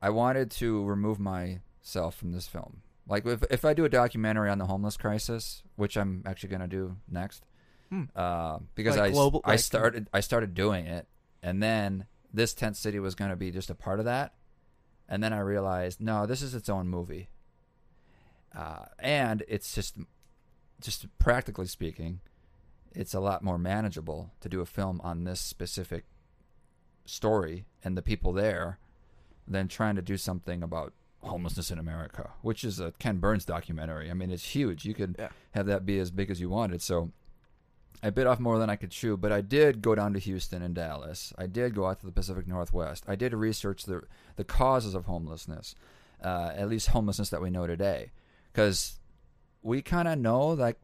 I wanted to remove myself from this film. Like if if I do a documentary on the homeless crisis, which I'm actually gonna do next, Hmm. uh, because Like I global- I like- started I started doing it, and then this tent city was gonna be just a part of that, and then I realized no, this is its own movie, uh, and it's just just practically speaking, it's a lot more manageable to do a film on this specific story and the people there than trying to do something about homelessness in America, which is a Ken Burns documentary. I mean, it's huge. You could Yeah. have that be as big as you wanted. So I bit off more than I could chew, but I did go down to Houston and Dallas. I did go out to the Pacific Northwest. I did research the the causes of homelessness, uh, at least homelessness that we know today, because we kind of know like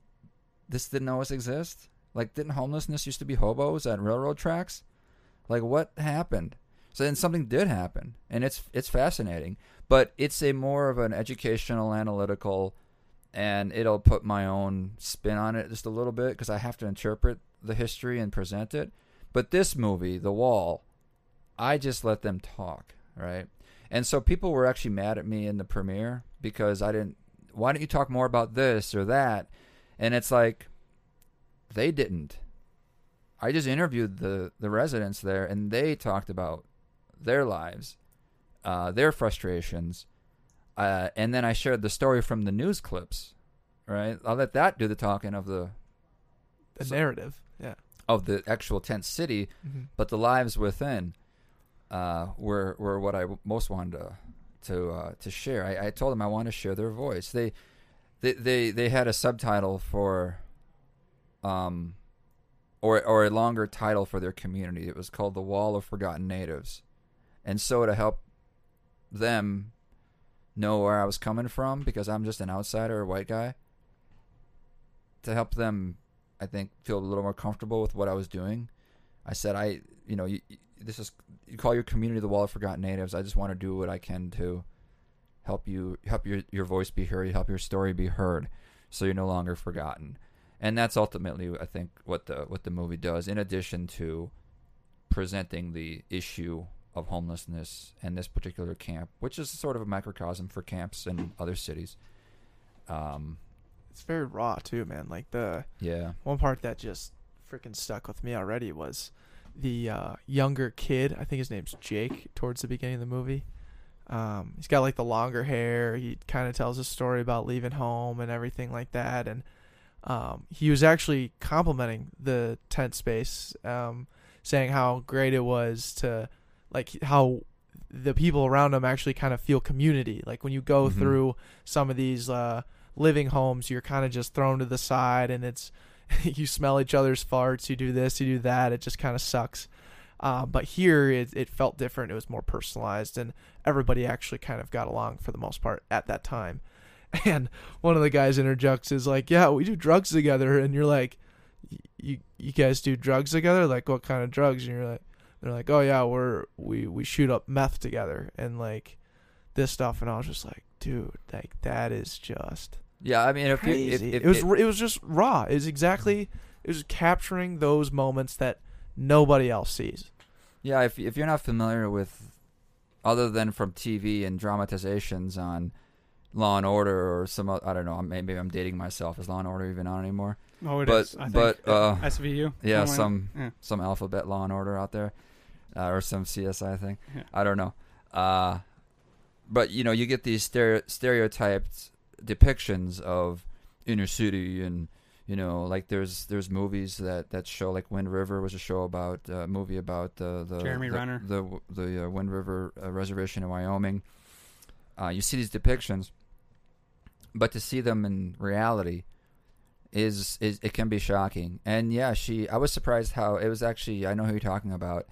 this didn't always exist. Like, didn't homelessness used to be hobos at railroad tracks? Like, what happened? So then something did happen, and it's it's fascinating. But it's a more of an educational, analytical, and it'll put my own spin on it just a little bit because I have to interpret the history and present it. But this movie, The Wall, I just let them talk, right? And so people were actually mad at me in the premiere because I didn't. Why don't you talk more about this or that? And it's like they didn't. I just interviewed the the residents there, and they talked about their lives, uh, their frustrations, uh, and then I shared the story from the news clips. Right, I'll let that do the talking of the The So- narrative. Yeah. of the actual tent city, Mm-hmm. but the lives within uh, were were what I most wanted to to uh, to share. I, I told them I want to share their voice. They they they, they had a subtitle for um or or a longer title for their community. It was called the Wall of Forgotten Natives, and so to help them know where I was coming from because I'm just an outsider, a white guy. To help them, I think, feel a little more comfortable with what I was doing. I said, I, you know, you, this is you call your community the Wall of Forgotten Natives. I just want to do what I can to help you, help your your voice be heard, help your story be heard, so you're no longer forgotten. And that's ultimately, I think, what the what the movie does. In addition to presenting the issue of homelessness and this particular camp, which is sort of a microcosm for camps in other cities. Um, It's very raw too, man. Like the yeah. one part that just freaking stuck with me already was the uh, younger kid. I think his name's Jake. Towards the beginning of the movie, um, he's got like the longer hair. He kind of tells a story about leaving home and everything like that. And um, he was actually complimenting the tent space, um, saying how great it was to like how the people around him actually kind of feel community. Like when you go Mhm. through some of these uh, living homes, you're kind of just thrown to the side, and it's (laughs) you smell each other's farts. You do this, you do that. It just kind of sucks. Uh, but here it, it felt different. It was more personalized, and everybody actually kind of got along for the most part at that time. (laughs) And one of the guys interjects is like, "Yeah, we do drugs together," and you're like, "You you guys do drugs together? Like what kind of drugs?" And you're like, "They're like, oh yeah, we're we we shoot up meth together and like this stuff." And I was just like, "Dude, like that is just." Yeah, I mean, if you, if, if it was it, was just raw. It was exactly it was capturing those moments that nobody else sees. Yeah, if if you're not familiar with, other than from TV and dramatizations on Law and Order or some, I don't know, maybe I'm dating myself. Is Law and Order even on anymore? Oh, it But- is. I think. but, uh, SVU. Yeah, why not? some Yeah. some alphabet Law and Order out there, uh, or some CSI thing. Yeah. I don't know. Uh, but you know, you get these stereo- stereotyped depictions of inner city and you know like there's there's movies that that show like Wind River was a show about uh, movie about the the Jeremy the, Renner. the the uh, Wind River uh, reservation in Wyoming uh, you see these depictions but to see them in reality is is it can be shocking and yeah she I was surprised how it was actually I know who you're talking about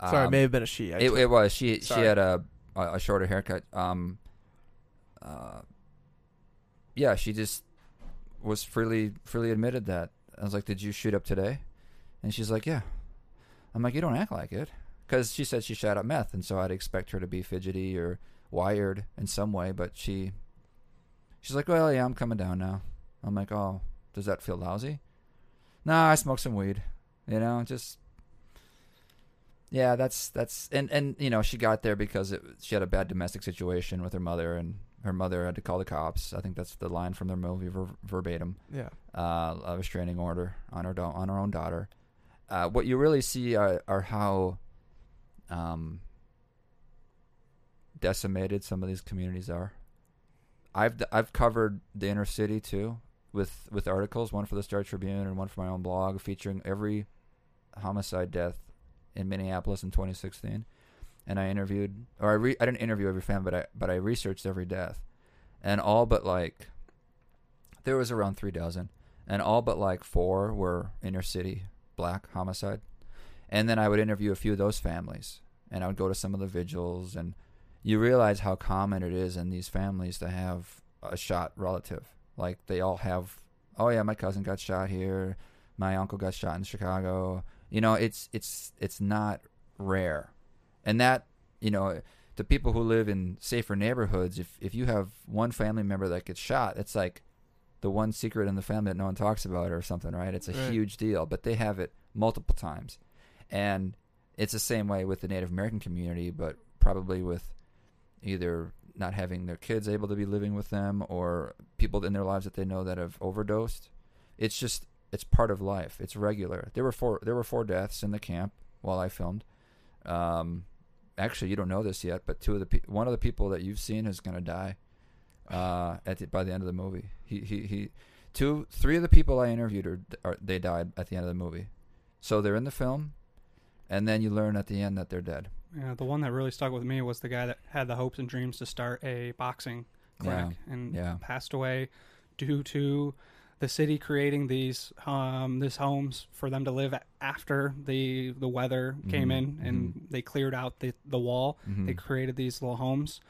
Sorry, it Um, may have been a she. It, it was she she had a a, a shorter haircut. Um, uh, yeah, she just was freely freely admitted that. I was like, "Did you shoot up today?" And she's like, "Yeah." I'm like, "You don't act like it," because she said she shot up meth, and so I'd expect her to be fidgety or wired in some way. But she, she's like, "Well, yeah, I'm coming down now." I'm like, "Oh, does that feel lousy?" Nah, I smoked some weed. You know, just yeah, that's that's and and you know she got there because it, she had a bad domestic situation with her mother, and her mother had to call the cops. I think that's the line from their movie ver- verbatim. yeah. Uh, a restraining order on her da- on her own daughter. Uh, what you really see are, are how um, decimated some of these communities are. I've d- I've covered the inner city too with with articles, one for the Star Tribune and one for my own blog, featuring every homicide death in Minneapolis in 2016. And I interviewed, or I re- I didn't interview every family, but I but I researched every death, and all but like there was around three dozen, and all but like four were inner city black homicide. And then I would interview a few of those families, and I would go to some of the vigils, and you realize how common it is in these families to have a shot relative. Like they all have, oh yeah, my cousin got shot here, my uncle got shot in Chicago. You know, it's it's it's not rare, and that you know, to people who live in safer neighborhoods, if if you have one family member that gets shot, it's like the one secret in the family that no one talks about or something, right? It's a Right. huge deal, but they have it multiple times. And it's the same way with the Native American community, but probably with either not having their kids able to be living with them or people in their lives that they know that have overdosed. It's just it's part of life. It's regular. There were four there were four deaths in the camp while I filmed. Um, actually, you don't know this yet, but two of the pe- one of the people that you've seen is going to die uh, at the, by the end of the movie. He he he. Two, three of the people I interviewed are, are they died at the end of the movie, so they're in the film, and then you learn at the end that they're dead. Yeah, the one that really stuck with me was the guy that had the hopes and dreams to start a boxing clinic and yeah. passed away due to the city creating these um these homes for them to live after the the weather came Mhm, in and they cleared out the the wall. Mhm. They created these little homes,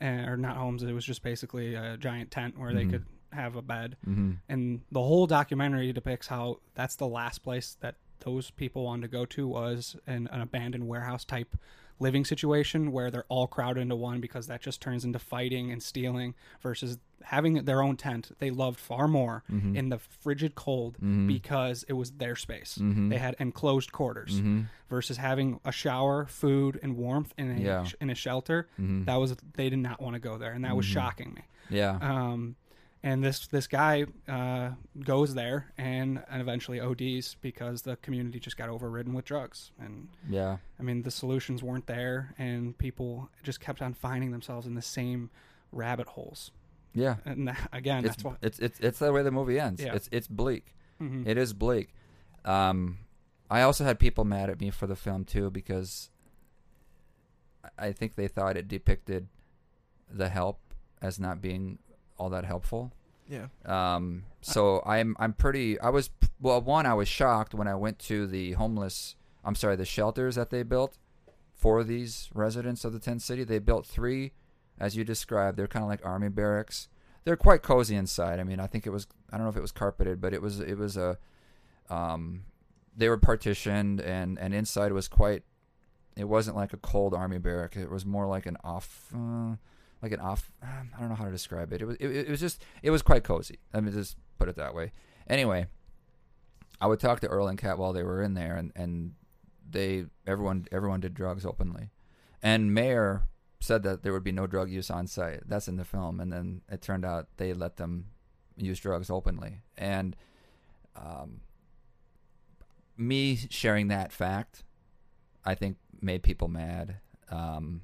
uh, or not homes. It was just basically a giant tent where they could have a bed. Mm-hmm. And the whole documentary depicts how that's the last place that those people wanted to go to was an, an abandoned warehouse type living situation where they're all crowded into one because that just turns into fighting and stealing versus having their own tent they loved far more Mhm. in the frigid cold Mhm. because it was their space Mhm. they had enclosed quarters Mhm. versus having a shower food and warmth in a, Yeah. in a shelter Mhm. that was they did not want to go there and that was Mhm. shocking me Yeah. um, and this this guy uh, goes there and, and eventually ODs because the community just got overridden with drugs. And yeah. I mean, the solutions weren't there, and people just kept on finding themselves in the same rabbit holes. Yeah. And that, again, It's, that's why. it's it's it's the way the movie ends. Yeah. It's it's bleak. Mhm. It is bleak. Um, I also had people mad at me for the film too because I think they thought it depicted the help as not being all that helpful. Yeah. Um, so I'm I'm pretty. I was well. One, I was shocked when I went to the homeless I'm sorry, the shelters that they built for these residents of the tent city. They built three, as you described. They're kind of like army barracks. They're quite cozy inside. I mean, I think it was. I don't know if it was carpeted, but it was. It was a. Um, they were partitioned, and and inside was quite. It wasn't like a cold army barrack. It was more like an off. Uh, like an off. (sighs) I don't know how to describe it. It was. It, it was just. It was quite cozy. Let me just put it that way. Anyway, I would talk to Earl and Kat while they were in there, and and they everyone everyone did drugs openly, and Mayor said that there would be no drug use on site. That's in the film, and then it turned out they let them use drugs openly, and um, me sharing that fact, I think made people mad. Um,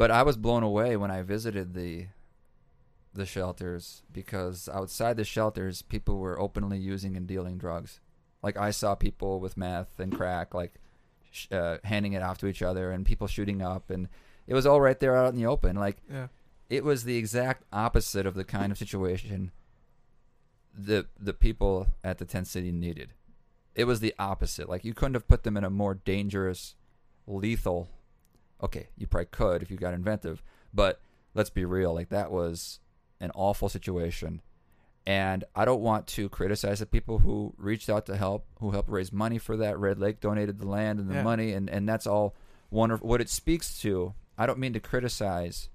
but I was blown away when I visited the the shelters because outside the shelters, people were openly using and dealing drugs. Like I saw people with meth and crack, like sh- uh, handing it off to each other, and people shooting up, and it was all right there out in the open. Like Yeah. it was the exact opposite of the kind of situation the the people at the tent city needed. It was the opposite. Like you couldn't have put them in a more dangerous, lethal. Okay, you probably could if you got inventive, but let's be real. Like that was an awful situation, and I don't want to criticize the people who reached out to help, who helped raise money for that. Red Lake donated the land and the Yeah. money, and and that's all wonderful. What it speaks to, I don't mean to criticize,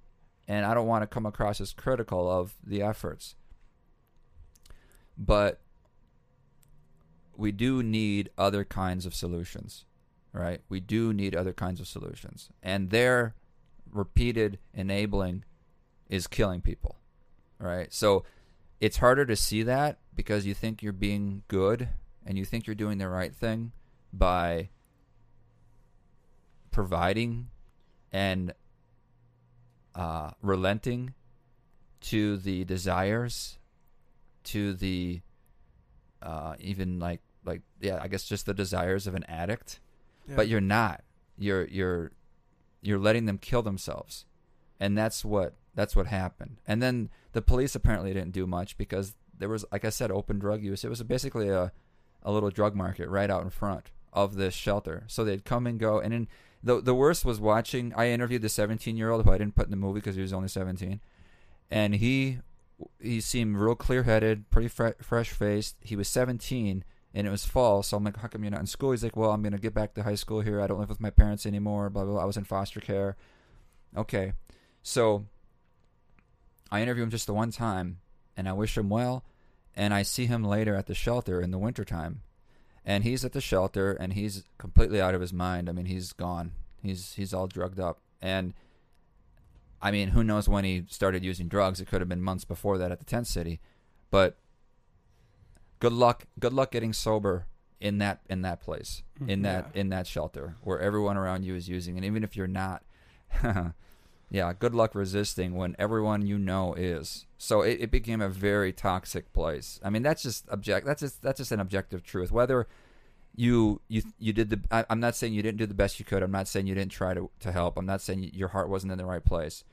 and I don't want to come across as critical of the efforts, but we do need other kinds of solutions, right? We do need other kinds of solutions, and their repeated enabling is killing people, right? So it's harder to see that because you think you're being good and you think you're doing the right thing by providing and uh, relenting to the desires, to the uh, even like like yeah, I guess just the desires of an addict. Yeah. But you're not. You're you're you're letting them kill themselves, and that's what that's what happened. And then the police apparently didn't do much because there was, like I said, open drug use. It was basically a a little drug market right out in front of this shelter. So they'd come and go, and then the the worst was watching. I interviewed the 17 year old who I didn't put in the movie because he was only 17, and he he seemed real clear headed, pretty fre- fresh faced. He was 17 and it was fall, so I'm like, how come you're not in school? He's like, well, I'm gonna get back to high school here. I don't live with my parents anymore. Blah blah. blah. I was in foster care. Okay, so I interview him just the one time, and I wish him well. And I see him later at the shelter in the wintertime. And he's at the shelter and he's completely out of his mind. I mean, he's gone. He's he's all drugged up. And I mean, who knows when he started using drugs? It could have been months before that at the tent city. But good luck good luck getting sober in that in that place. Mm-hmm. In that in that shelter where everyone around you is using and even if you're not (laughs) yeah, good luck resisting when everyone you know is. So it, it became a very toxic place. I mean, that's just object. That's just that's just an objective truth. Whether you you you did the, I, I'm not saying you didn't do the best you could. I'm not saying you didn't try to to help. I'm not saying your heart wasn't in the right place,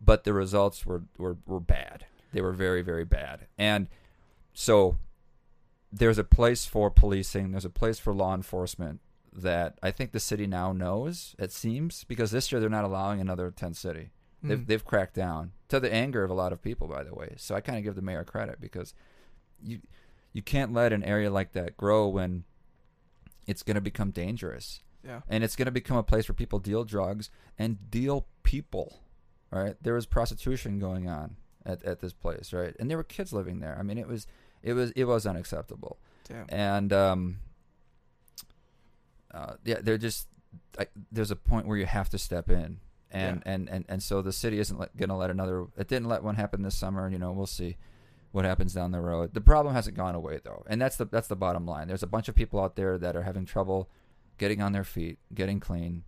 but the results were were were bad. They were very very bad. And so there's a place for policing. There's a place for law enforcement that I think the city now knows. It seems because this year they're not allowing another tent city. They've Mm. they've cracked down to the anger of a lot of people, by the way. So I kind of give the mayor credit because you you can't let an area like that grow when it's going to become dangerous Yeah. and it's going to become a place where people deal drugs and deal people. Right? There was prostitution going on at, at this place, right? And there were kids living there. I mean, it was it was it was unacceptable Damn. and um, uh, yeah, they're just there's a point where you have to step in, and and, and and so the city isn't let, gonna let another. It didn't let one happen this summer. You know, we'll see what happens down the road. The problem hasn't gone away though, and that's the that's the bottom line. There's a bunch of people out there that are having trouble getting on their feet, getting clean,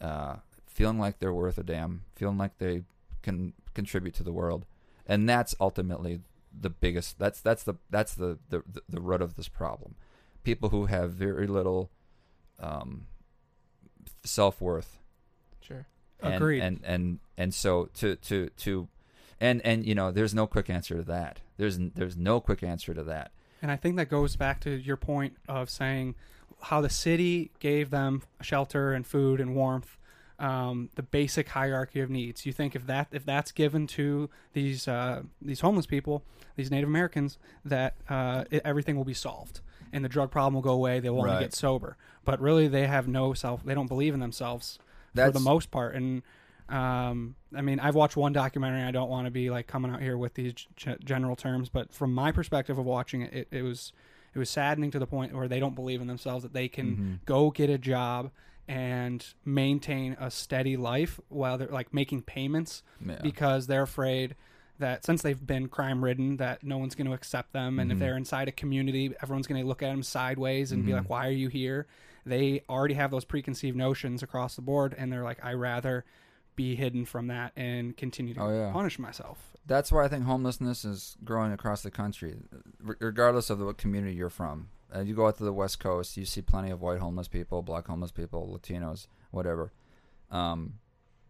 uh, feeling like they're worth a damn, feeling like they can contribute to the world, and that's ultimately the biggest. That's that's the that's the the the, the root of this problem. People who have very little um, self worth Sure. and, Agreed. And and and so to to to, and and you know, there's no quick answer to that. There's there's no quick answer to that. And I think that goes back to your point of saying, how the city gave them shelter and food and warmth, um, the basic hierarchy of needs. You think if that if that's given to these uh, these homeless people, these Native Americans, that uh, it, everything will be solved and the drug problem will go away. They will only Right. get sober. But really, they have no self. They don't believe in themselves for the That's- most part. And um, I mean, I've watched one documentary. I don't want to be like coming out here with these g- general terms, but from my perspective of watching it, it, it was it was saddening to the point where they don't believe in themselves that they can Mhm. go get a job and maintain a steady life while they're like making payments Yeah. because they're afraid that since they've been crime ridden that no one's going to accept them and if Mhm. they're inside a community everyone's going to look at them sideways and be Mhm. like why are you here they already have those preconceived notions across the board and they're like i rather be hidden from that and continue to Oh, yeah. punish myself That's why I think homelessness is growing across the country, regardless of what community you're from. Uh, you go out to the West Coast, you see plenty of white homeless people, black homeless people, Latinos, whatever. Um,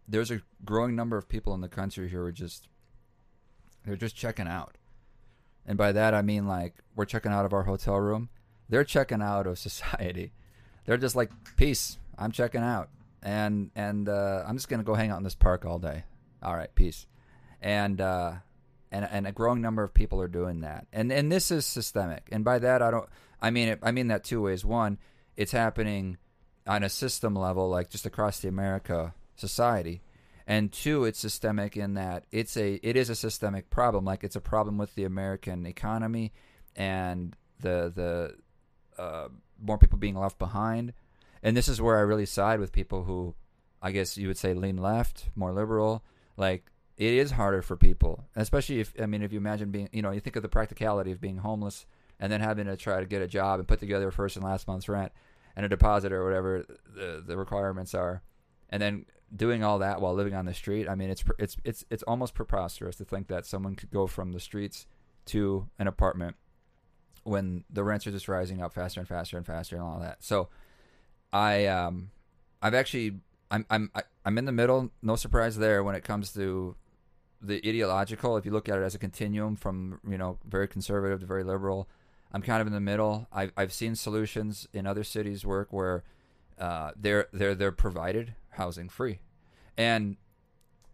there's a growing number of people in the country who are just they're just checking out, and by that I mean like we're checking out of our hotel room. They're checking out of (laughs) society. They're just like peace. I'm checking out, and and uh, I'm just gonna go hang out in this park all day. All right, peace and uh, and and a growing number of people are doing that, and and this is systemic. And by that, I don't, I mean it, I mean that two ways. One, it's happening on a system level, like just across the America society, and two, it's systemic in that it's a it is a systemic problem. Like it's a problem with the American economy and the the uh, more people being left behind. And this is where I really side with people who, I guess you would say, lean left, more liberal. Like it is harder for people, especially if I mean, if you imagine being, you know, you think of the practicality of being homeless and then having to try to get a job and put together first and last month's rent and a deposit or whatever the the requirements are, and then doing all that while living on the street. I mean, it's it's it's it's almost preposterous to think that someone could go from the streets to an apartment when the rents are just rising up faster and faster and faster and all that. So, I um, I've actually I'm I'm I'm in the middle. No surprise there when it comes to the ideological. If you look at it as a continuum from you know very conservative to very liberal, I'm kind of in the middle. I've I've seen solutions in other cities work where uh, they're they're they're provided housing free, and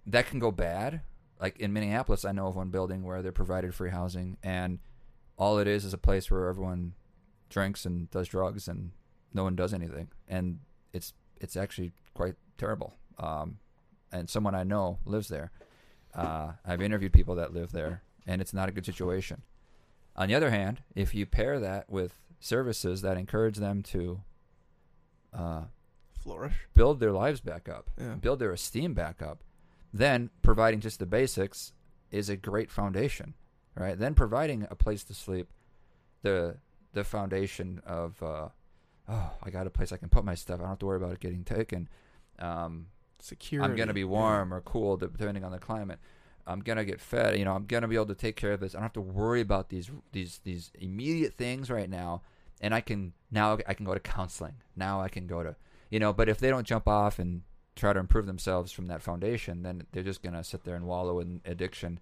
that can go bad. Like in Minneapolis, I know of one building where they're provided free housing, and all it is is a place where everyone drinks and does drugs, and no one does anything, and it's it's actually quite terrible. Um, and someone I know lives there. Uh, I've interviewed people that live there, and it's not a good situation. On the other hand, if you pair that with services that encourage them to uh, Flourish. build their lives back up, Yeah. build their esteem back up, then providing just the basics is a great foundation, right? Then providing a place to sleep, the the foundation of uh, oh, I got a place I can put my stuff. I don't have to worry about it getting taken. Um, Security. I'm gonna be yeah. warm or cool depending on the climate. I'm gonna get fed. You know, I'm gonna be able to take care of this. I don't have to worry about these these these immediate things right now. And I can now I can go to counseling. Now I can go to you know. But if they don't jump off and try to improve themselves from that foundation, then they're just gonna sit there and wallow in addiction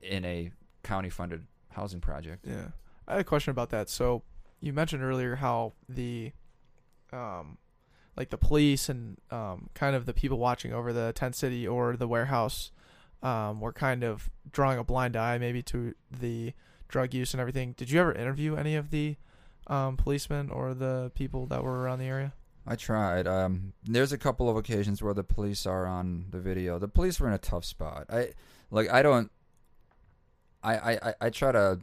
in a county funded housing project. Yeah. I had a question about that. So you mentioned earlier how the um like the police and um kind of the people watching over the tent city or the warehouse um were kind of drawing a blind eye maybe to the drug use and everything. Did you ever interview any of the um policemen or the people that were around the area? I tried. Um, there's a couple of occasions where the police are on the video. The police were in a tough spot. I like. I don't. I I I, I try to.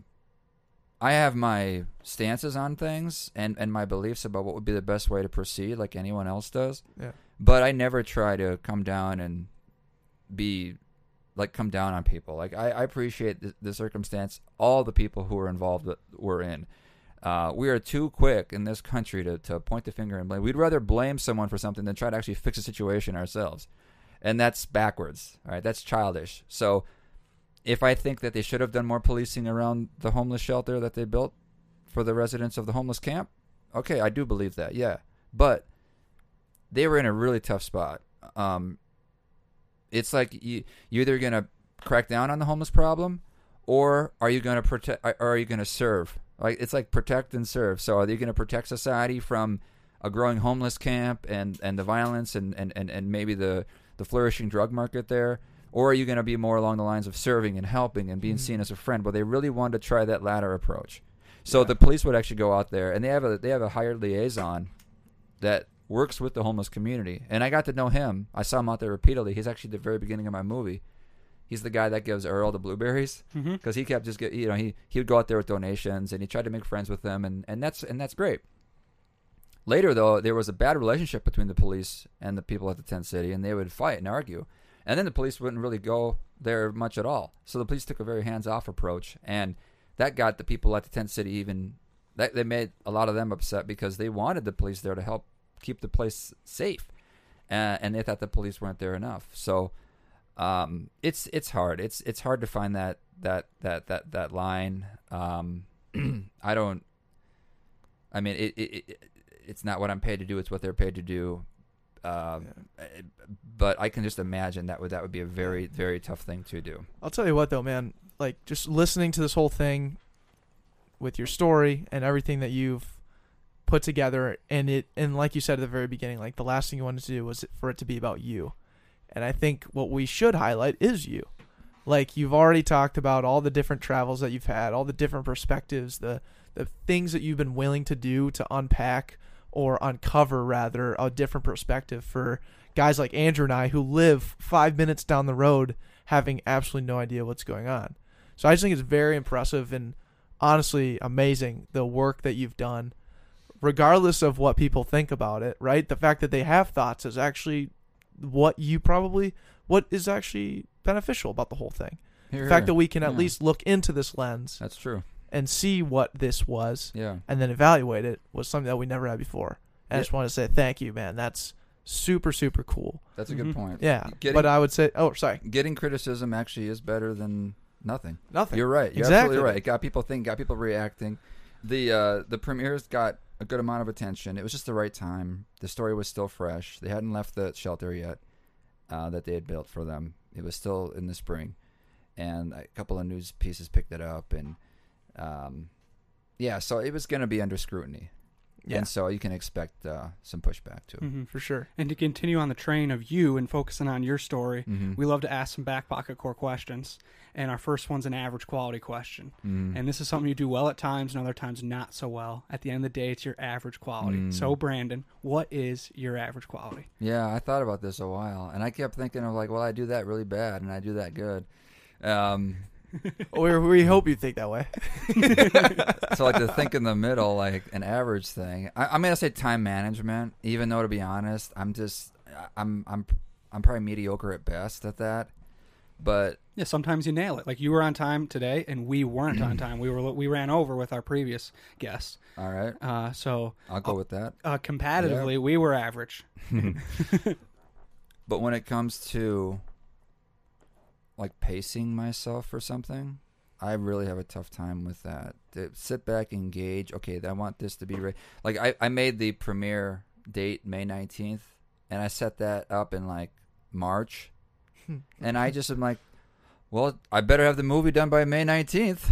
I have my stances on things and and my beliefs about what would be the best way to proceed, like anyone else does. Yeah. But I never try to come down and be like come down on people. Like I, I appreciate the, the circumstance all the people who were involved that were in. Uh, we are too quick in this country to, to point the finger and blame. We'd rather blame someone for something than try to actually fix a situation ourselves. And that's backwards. All right, that's childish. So if I think that they should have done more policing around the homeless shelter that they built for the residents of the homeless camp, okay, I do believe that. Yeah. But they were in a really tough spot. Um, it's like you you're either gonna crack down on the homeless problem, or are you gonna protect? Or are you gonna serve? Like it's like protect and serve. So are you gonna protect society from a growing homeless camp and and the violence and and and, and maybe the the flourishing drug market there or are you going to be more along the lines of serving and helping and being mm-hmm. seen as a friend well they really wanted to try that latter approach so Yeah. the police would actually go out there and they have a they have a hired liaison that works with the homeless community and i got to know him i saw him out there repeatedly he's actually the very beginning of my movie he's the guy that gives earl the blueberries Mm-hmm. because he kept just get you know he he would go out there with donations and he tried to make friends with them and and that's and that's great. Later though, there was a bad relationship between the police and the people at the tent city, and they would fight and argue, and then the police wouldn't really go there much at all. So the police took a very hands off approach, and that got the people at the tent city even that they made a lot of them upset because they wanted the police there to help keep the place safe, uh, and they thought the police weren't there enough. So um, it's it's hard. It's it's hard to find that that that that that line. Um, (clears throat) I don't. I mean, it, it, it it's not what I'm paid to do. It's what they're paid to do. Um, But I can just imagine that would that would be a very very tough thing to do. I'll tell you what though, man. Like just listening to this whole thing with your story and everything that you've put together and it and like you said at the very beginning, like the last thing you wanted to do was for it to be about you. And I think what we should highlight is you. Like you've already talked about all the different travels that you've had, all the different perspectives, the the things that you've been willing to do to unpack or uncover rather a different perspective for guys like Andrew and I who live 5 minutes down the road having absolutely no idea what's going on. So I just think it's very impressive and honestly amazing the work that you've done regardless of what people think about it, right? The fact that they have thoughts is actually what you probably what is actually beneficial about the whole thing. Here, The fact here. that we can at Yeah. least look into this lens That's true. and see what this was Yeah. and then evaluate it was something that we never had before. And I Yeah. just want to say thank you, man. That's super super cool. That's a good point. Yeah. Getting- but I would say oh, sorry. Getting criticism actually is better than nothing. Nothing. You're right. You're Exactly. absolutely right. It got people thinking, got people reacting. The uh, the premieres got a good amount of attention. It was just the right time. The story was still fresh. They hadn't left the shelter yet uh, that they had built for them. It was still in the spring, and a couple of news pieces picked it up, and um, yeah, so it was going to be under scrutiny, yeah. and so you can expect uh, some pushback too. hmm for sure. And to continue on the train of you and focusing on your story, Mhm. we love to ask some back pocket core questions. And our first one's an average quality question. Mhm. And this is something you do well at times and other times not so well. At the end of the day, it's your average quality. Mm. So, Brandon, what is your average quality? Yeah, I thought about this a while, and I kept thinking of like, well, I do that really bad, and I do that good. Um, (laughs) we we hope you think that way. (laughs) so like to think in the middle, like an average thing. I, I'm gonna say time management, even though to be honest, I'm just I'm I'm I'm probably mediocre at best at that. But Yeah, sometimes you nail it. Like you were on time today, and we weren't on time. We were we ran over with our previous guest. all right, Uh, so I'll go with that. uh, competitively, we were average. (laughs) But when it comes to like pacing myself for something, I really have a tough time with that. To sit back, engage. Okay, I want this to be right. Like I, I made the premiere date May nineteenth, and I set that up in like March, (laughs) and I just am like, well, I better have the movie done by May nineteenth,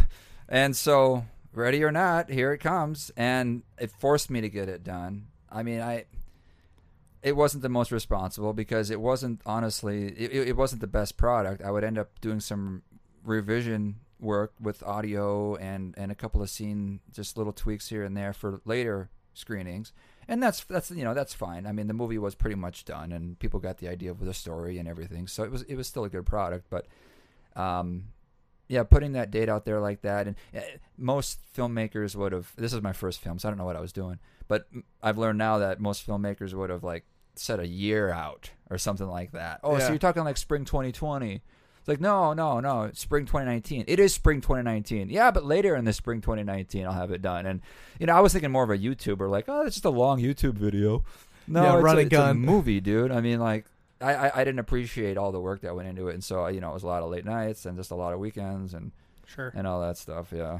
and so ready or not, here it comes, and it forced me to get it done. I mean, I it wasn't the most responsible because it wasn't honestly it, it wasn't the best product. I would end up doing some revision work with audio and and a couple of scene just little tweaks here and there for later screenings. And that's that's you know that's fine. I mean the movie was pretty much done and people got the idea of the story and everything. So it was it was still a good product but um yeah putting that date out there like that and uh, most filmmakers would have this is my first film so i don't know what i was doing but i've learned now that most filmmakers would have like set a year out or something like that. Oh Yeah. so you're talking like spring 2020 it's like no no no spring 2019 it is spring 2019 yeah but later in the spring 2019 i'll have it done. And you know i was thinking more of a youtuber like oh it's just a long youtube video. No Yeah, it's, run a, and it's a movie dude. I mean like I, I, I didn't appreciate all the work that went into it. And so you know it was a lot of late nights and just a lot of weekends and Sure. and all that stuff. Yeah.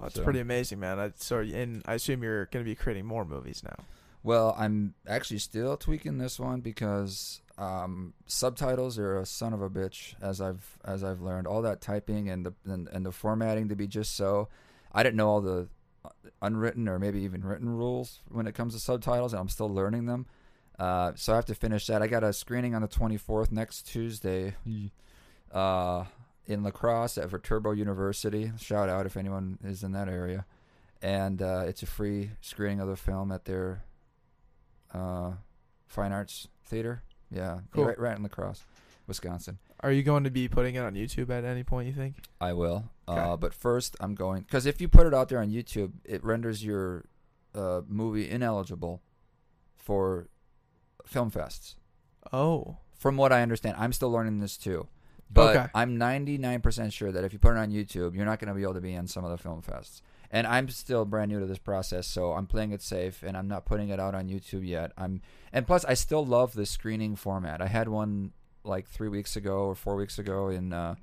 That's So- pretty amazing, man. I, so, and I assume you're going to be creating more movies now. Well, I'm actually still tweaking this one because um, subtitles are a son of a bitch, as I've as I've learned. All that typing and the and, and the formatting to be just so. I didn't know all the unwritten or maybe even written rules when it comes to subtitles, and I'm still learning them. Uh, so I have to finish that. I got a screening on the 24th next Tuesday, uh, in La Crosse at Viterbo University. Shout out if anyone is in that area, and uh, it's a free screening of the film at their uh, Fine Arts Theater. Yeah, Cool. right, right in La Crosse, Wisconsin. Are you going to be putting it on YouTube at any point? You think? I will. Okay. Uh, but first, I'm going because if you put it out there on YouTube, it renders your uh, movie ineligible for film fests. Oh, From what I understand, I'm still learning this too. But Okay. I'm 99% sure that if you put it on YouTube, you're not going to be able to be in some of the film fests. And I'm still brand new to this process, so I'm playing it safe, and I'm not putting it out on YouTube yet. I'm, and plus, I still love the screening format. I had one like three weeks ago or four weeks ago in uh,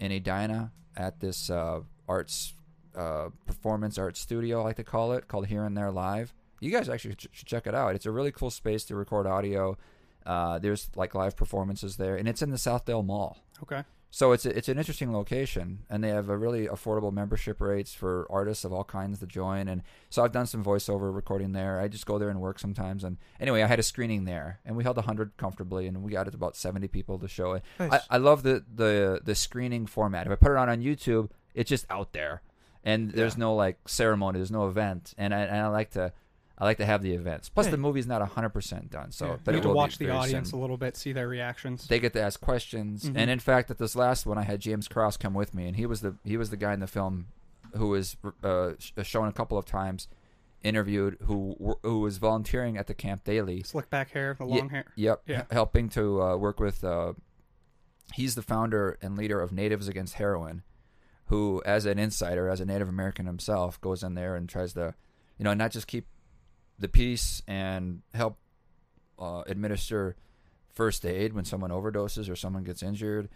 in Edina at this uh, arts uh, performance art studio, I like to call it, called Here and There Live. You guys actually should check it out. It's a really cool space to record audio. Uh, there's like live performances there, and it's in the Southdale Mall. Okay. So it's a, it's an interesting location, and they have a really affordable membership rates for artists of all kinds to join. And so I've done some voiceover recording there. I just go there and work sometimes. And anyway, I had a screening there, and we held hundred comfortably, and we got it about seventy people to show it. nice. I, I love the, the the screening format. If I put it on on YouTube, it's just out there, and there's Yeah. no like ceremony, there's no event, and I and I like to I like to have the events. Plus, Yeah. the movie's not hundred percent done, so Yeah. you get to watch the audience soon. a little bit, see their reactions. They get to ask questions, Mhm. and in fact, at this last one, I had James Cross come with me, and he was the he was the guy in the film who was uh, shown a couple of times, interviewed, who who was volunteering at the camp daily. Slick back hair, the long hair. Yep. Yeah. helping to uh, work with. Uh, he's the founder and leader of Natives Against Heroin, who, as an insider, as a Native American himself, goes in there and tries to, you know, not just keep the peace and help uh, administer first aid when someone overdoses or someone gets injured.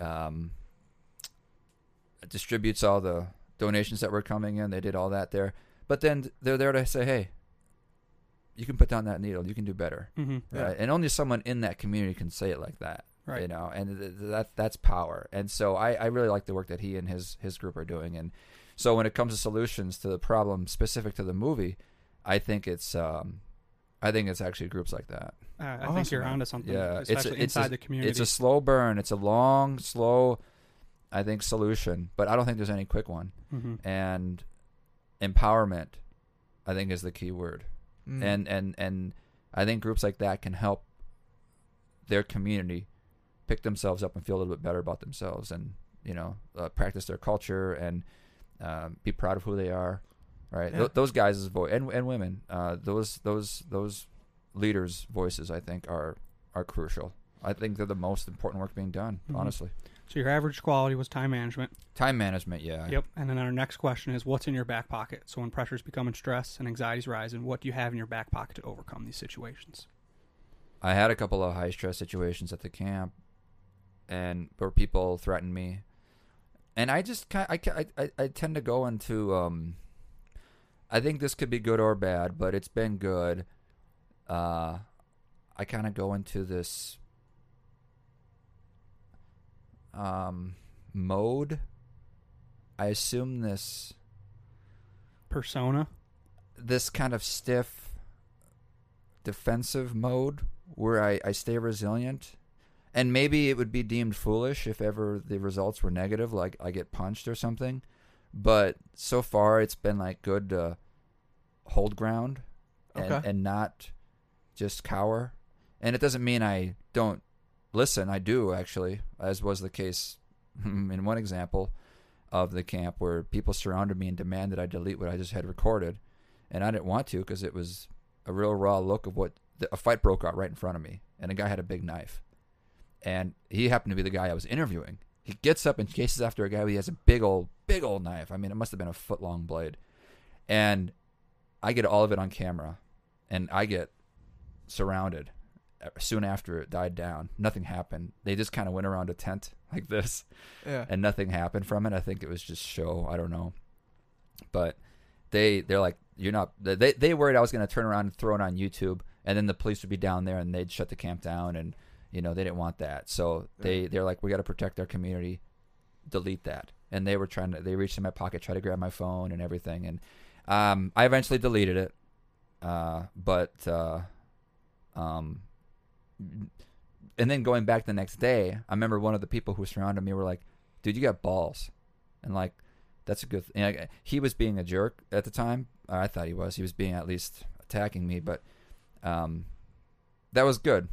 Um, distributes all the donations that were coming in. They did all that there, but then they're there to say, "Hey, you can put down that needle. You can do better." Mm-hmm. Yeah. And only someone in that community can say it like that, Right. You know, and th- that that's power. And so I, I really like the work that he and his his group are doing. And so when it comes to solutions to the problem specific to the movie, I think it's um, I think it's actually groups like that. Uh, I Awesome, think you're man. onto something. Yeah, it's especially a, it's inside a, the community. It's a slow burn. It's a long, slow, I think solution, but I don't think there's any quick one. hmm And empowerment, I think, is the key word Mm. and and and I think groups like that can help their community pick themselves up and feel a little bit better about themselves, and you know, uh, practice their culture and um, be proud of who they are. Right, Yeah. Th- those guys' voice and and women, uh, those those those leaders' voices, I think, are are crucial. I think they're the most important work being done. Mhm. Honestly, So your average quality was time management. time management, yeah. Yep. And then our next question is, what's in your back pocket? So when pressure's becoming stress and anxiety's rising, what do you have in your back pocket to overcome these situations? I had a couple of high stress situations at the camp, and where people threatened me, and I just kind I, I, I I tend to go into um. I think this could be good or bad, but it's been good. Uh, I kind of go into this um mode. I assume this Persona. this kind of stiff defensive mode where I, I stay resilient. And maybe it would be deemed foolish if ever the results were negative, like I get punched or something. But so far, it's been like good to hold ground and, Okay. and not just cower. And it doesn't mean I don't listen. I do, actually, as was the case (laughs) in one example of the camp where people surrounded me and demanded I delete what I just had recorded, and I didn't want to because it was a real raw look of what the, a fight broke out right in front of me, and a guy had a big knife, and he happened to be the guy I was interviewing. He gets up and chases after a guy. He has a big old, big old knife. I mean, it must have been a foot long blade, and I get all of it on camera, and I get surrounded. uh, Soon after it died down, nothing happened. They just kind of went around a tent (laughs) like this, yeah. and nothing happened from it. I think it was just show. I don't know, but they they're like you're not. They they worried I was going to turn around and throw it on YouTube, and then the police would be down there and they'd shut the camp down, and you know they didn't want that. So they they're like we got to protect our community. Delete that, and they were trying to. They reached in my pocket, try to grab my phone and everything, and Um, I eventually deleted it, uh, but uh, um, and then going back the next day, I remember one of the people who surrounded me were like, "Dude, you got balls," and like, that's a good. Th- and I, he was being a jerk at the time. I thought he was. He was being at least attacking me, but um, that was good.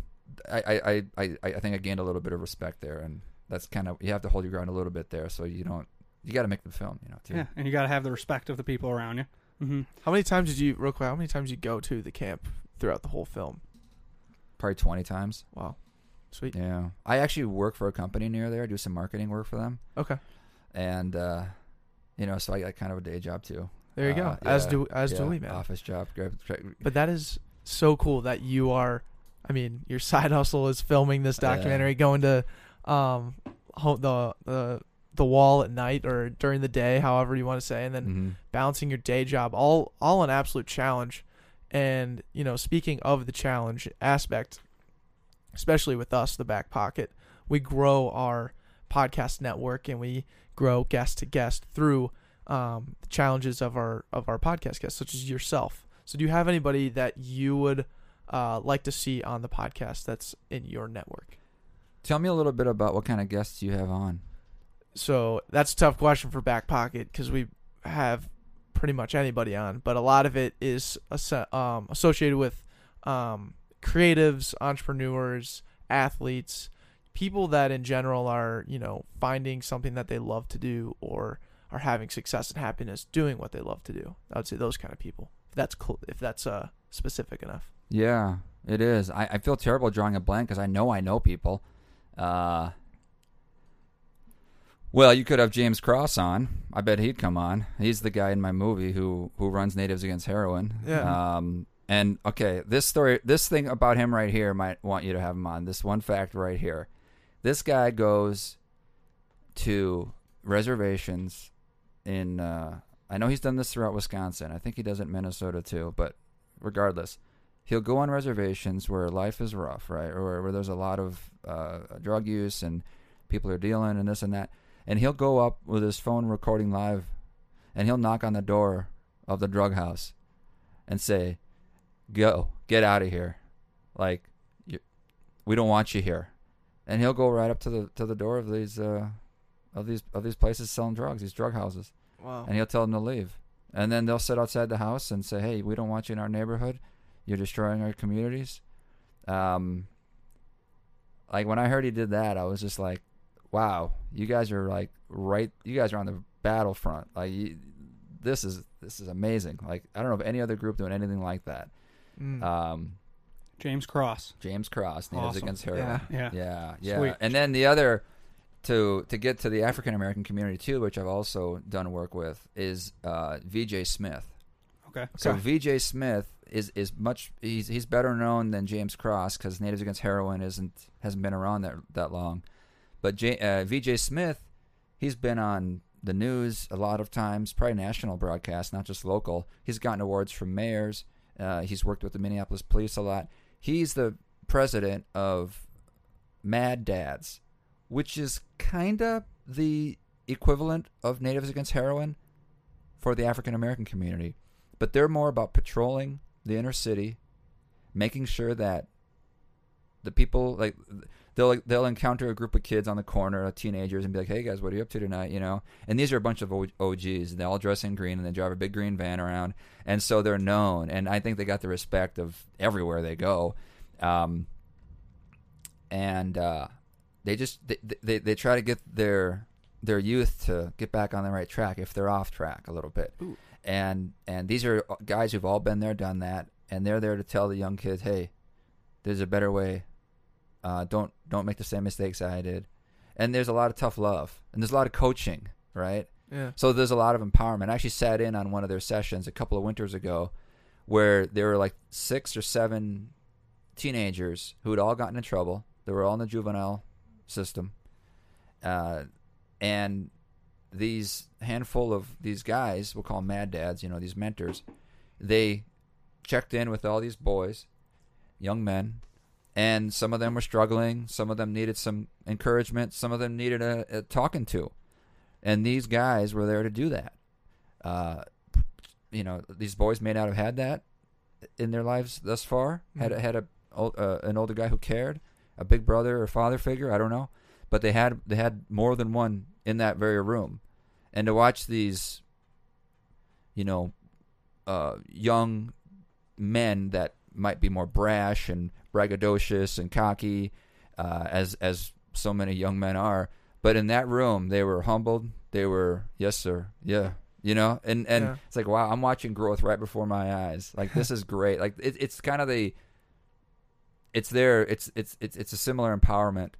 I, I, I, I, I think I gained a little bit of respect there, and that's kind of you have to hold your ground a little bit there, so you don't. You got to make the film, you know. Too. Yeah, and you got to have the respect of the people around you. hmm How many times did you, real quick? How many times did you go to the camp throughout the whole film? Probably twenty times. Wow, sweet. Yeah, I actually work for a company near there. I do some marketing work for them, Okay, and uh, you know, so I got kind of a day job too. there you go. Uh, As yeah, do as yeah, do we, man. Office job. But that is so cool that you are. I mean, your side (laughs) hustle is filming this documentary, going to um the the the wall at night or during the day, however you want to say, and then Mhm. balancing your day job, all all an absolute challenge. And you know, speaking of the challenge aspect, especially with us, the back pocket, we grow our podcast network and we grow guest to guest through um, the challenges of our of our podcast guests, such as yourself. So, do you have anybody that you would uh, like to see on the podcast that's in your network? Tell me a little bit about what kind of guests you have on. So that's a tough question for back pocket because we have pretty much anybody on, but a lot of it is um, associated with um, creatives, entrepreneurs, athletes, people that in general are you know finding something that they love to do or are having success and happiness doing what they love to do. I would say those kind of people. If that's cl- if that's uh, specific enough. Yeah, it is. I, I feel terrible drawing a blank because I know I know people. Uh, well, you could have James Cross on. I bet he'd come on. He's the guy in my movie who who runs Natives Against Heroin. Yeah. Um. And okay, this story, this thing about him right here, might want you to have him on. This one fact right here. This guy goes to reservations in. Uh, I know he's done this throughout Wisconsin. I think he does it in Minnesota too. But regardless, he'll go on reservations where life is rough, right, or where, there's a lot of uh, drug use and people are dealing and this and that, and he'll go up with his phone recording live, and he'll knock on the door of the drug house, and say, "Go, get out of here, like, you, we don't want you here," and he'll go right up to the to the door of these uh, of these of these places selling drugs, these drug houses Wow. and he'll tell them to leave. And then they'll sit outside the house and say, "Hey, we don't want you in our neighborhood. You're destroying our communities." Um, like when I heard he did that, I was just like, "Wow, you guys are like right. You guys are on the battlefront. Like you, this is this is amazing. Like I don't know of any other group doing anything like that." Mm. Um, James Cross. James Cross, Natives Awesome. Against Heroin. Yeah. Yeah. Yeah, yeah. Sweet. And then the other to to get to the African American community too, which I've also done work with, is uh, VJ Smith. Okay. So Okay. VJ Smith is is much he's he's better known than James Cross because Natives Against Heroin isn't hasn't been around that that long, but J, uh, VJ Smith, he's been on the news a lot of times, probably national broadcast, not just local. He's gotten awards from mayors. Uh, he's worked with the Minneapolis police a lot. He's the president of Mad Dads, which is kind of the equivalent of Natives Against Heroin for the African American community. But they're more about patrolling the inner city, making sure that the people like they'll they'll encounter a group of kids on the corner, teenagers, and be like, "Hey guys, what are you up to tonight?" You know. And these are a bunch of OGs. And they all dress in green, and they drive a big green van around, and so they're known. And I think they got the respect of everywhere they go. Um, and uh, they just they, they they try to get their their youth to get back on the right track if they're off track a little bit. Ooh. And and these are guys who've all been there, done that, and they're there to tell the young kids, "Hey, there's a better way. Uh, don't don't make the same mistakes I did." And there's a lot of tough love, and there's a lot of coaching, right? Yeah. So there's a lot of empowerment. I actually sat in on one of their sessions a couple of winters ago where there were like six or seven teenagers who had all gotten in trouble. They were all in the juvenile system. Uh, and these handful of these guys, we'll call them mad dads, you know, these mentors, they checked in with all these boys, young men, and some of them were struggling. Some of them needed some encouragement. Some of them needed a, a talking to. And these guys were there to do that. Uh, you know these boys may not have had that in their lives thus far. Had Mhm. had a uh, an older guy who cared, a big brother or father figure. I don't know, but they had they had more than one in that very room, and to watch these, you know, uh, young men that might be more brash and braggadocious and cocky, uh, as as so many young men are. But in that room, they were humbled. They were yes, sir, yeah, you know, and and Yeah. it's like wow, I'm watching growth right before my eyes. Like this is great. Like it, it's kind of the it's there. It's it's it's it's a similar empowerment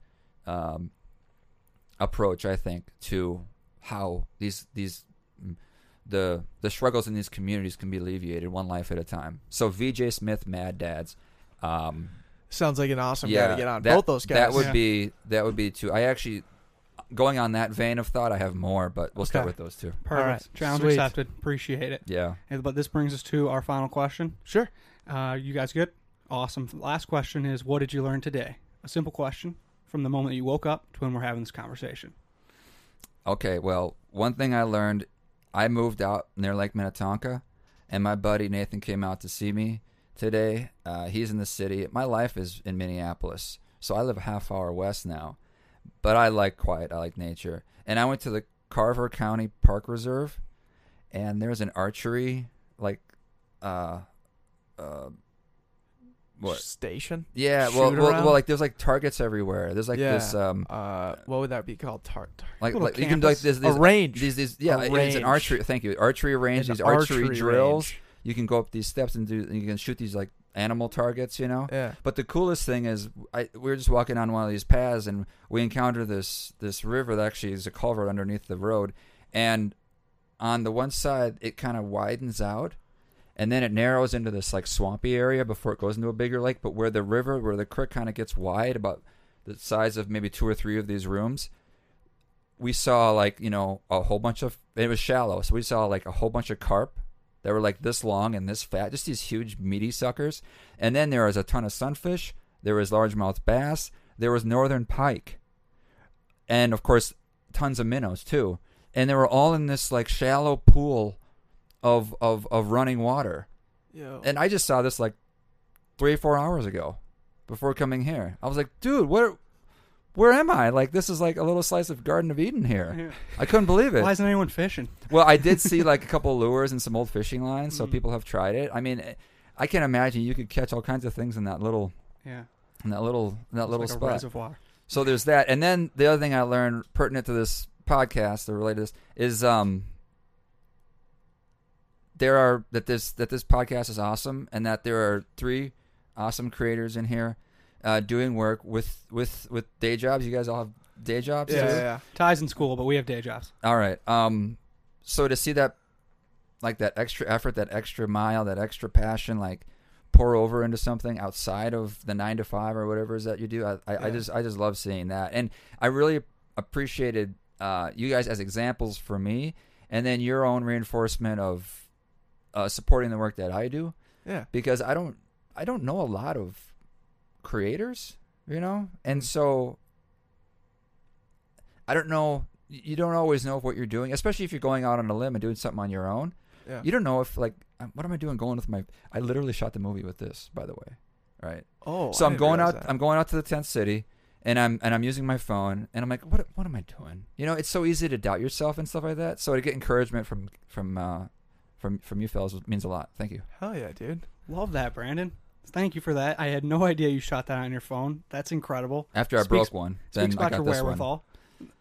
um, approach, I think, to how these these mm, the the struggles in these communities can be alleviated one life at a time. So VJ Smith, Mad Dads, um, Sounds like an awesome yeah, guy to get on. that- Both those guys. That would Yeah. be that would be two. I actually going on that vein of thought. I have more, but we'll start with those two. Perfect. right. Challenge Sweet. accepted. Appreciate it. Yeah. And- But this brings us to our final question. sure. Uh, you guys good? Awesome. Last question is what did you learn today? A simple question from the moment you woke up to when we're having this conversation. Okay, well, one thing I learned, I moved out near Lake Minnetonka, and my buddy Nathan came out to see me today. Uh, he's in the city. My life is in Minneapolis, so I live a half hour west now. But I like quiet. I like nature. And I went to the Carver County Park Reserve, and there's an archery like, uh, uh, what? Station. Yeah, well, well, well, like there's like targets everywhere. There's like Yeah. this, um, Uh, what would that be called? Tar- tar- like, like you can do, like campus. this, a these, range. these, these, yeah, A it's an archery. Thank you, archery range. An These archery, archery drills. range. You can go up these steps and do. You can shoot these like animal targets. You know. Yeah. But the coolest thing is, I we were just walking on one of these paths and we encounter this this river that actually is a culvert underneath the road, and on the one side it kind of widens out, and then it narrows into this like swampy area before it goes into a bigger lake. But where the river, where the creek kind of gets wide, about the size of maybe two or three of these rooms, we saw like you know a whole bunch of it was shallow, so we saw like a whole bunch of carp that were like this long and this fat, just these huge meaty suckers. And then there was a ton of sunfish. There was largemouth bass. There was northern pike, and of course tons of minnows too. And they were all in this like shallow pool of of of running water. Yeah. And I just saw this like three four hours ago, before coming here. I was like, dude, where where am I? Like this is like a little slice of Garden of Eden here. I couldn't believe it. Why isn't anyone fishing? Well, I did see like a couple (laughs) of lures and some old fishing lines, so Mm. people have tried it. I mean, I can't imagine you could catch all kinds of things in that little Yeah. in that little in that It's little like spot. reservoir. So there's that, and then the other thing I learned pertinent to this podcast or related to this is um there are that this that this podcast is awesome, and that there are three awesome creators in here uh, doing work with with with day jobs. You guys all have day jobs. yeah, too? yeah, yeah. Ties in school, but we have day jobs. All right. Um, so to see that, like that extra effort, that extra mile, that extra passion, like pour over into something outside of the nine to five or whatever it is that you do, I, I, I just, I just love seeing that, and I really appreciated uh, you guys as examples for me, and then your own reinforcement of uh, supporting the work that I do, Yeah. because I don't, I don't know a lot of creators, you know, and so I don't know. You don't always know what you're doing, especially if you're going out on a limb and doing something on your own. Yeah. You don't know if like, what am I doing going with my? I literally shot the movie with this, by the way. Right. oh, so I I'm going out. that. I'm going out to the tenth city, and I'm and I'm using my phone, and I'm like, what what am I doing? You know, it's so easy to doubt yourself and stuff like that. So to get encouragement from from uh, from from you fellas means a lot. Thank you. Hell yeah, dude. Love that, Brandon. Thank you for that. I had no idea you shot that on your phone. That's incredible. After I Speaks- broke one, then Speaks I got your this one. wherewithal.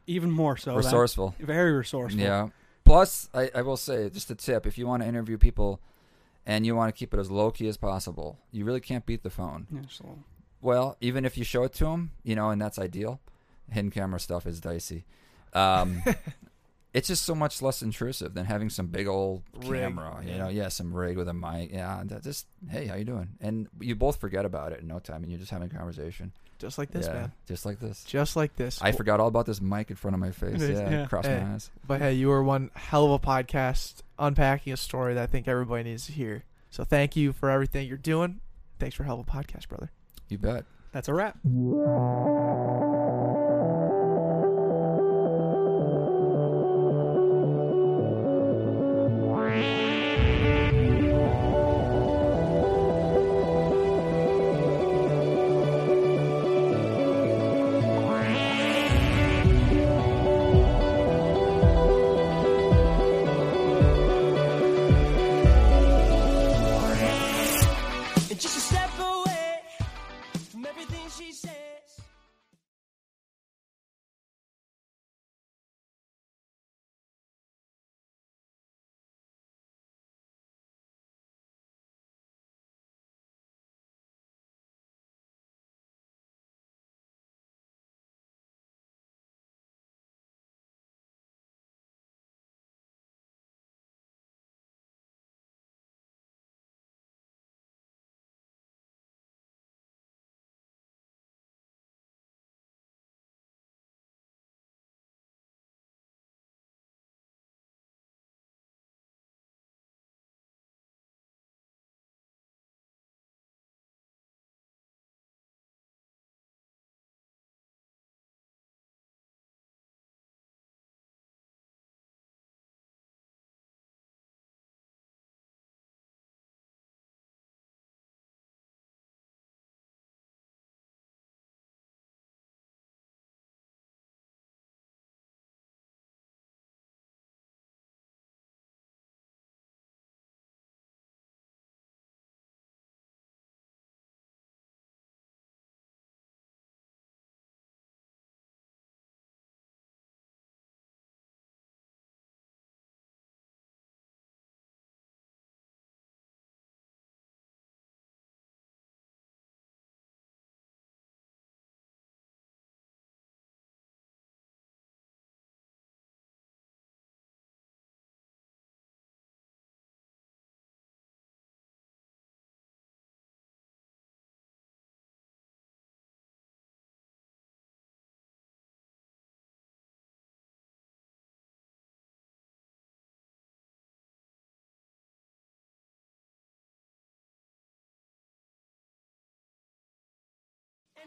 Even more so. then. Resourceful. Very resourceful. Yeah. Plus, I, I will say, just a tip: if you want to interview people, and you want to keep it as low key as possible, you really can't beat the phone. Yeah, just a little- Well, even if you show it to them, you know, and that's ideal. Hidden camera stuff is dicey. Um, (laughs) it's just so much less intrusive than having some big old Rig, camera. You yeah. know, yeah, some rig with a mic. Yeah, just hey, how you doing? And you both forget about it in no time, and you're just having a conversation. Just like this, yeah, man. just like this. Just like this. I forgot all about this mic in front of my face. Is, (laughs) yeah, yeah. crossed Hey. my eyes. But hey, you were one hell of a podcast unpacking a story that I think everybody needs to hear. So thank you for everything you're doing. Thanks for hell of a podcast, brother. You bet. That's a wrap.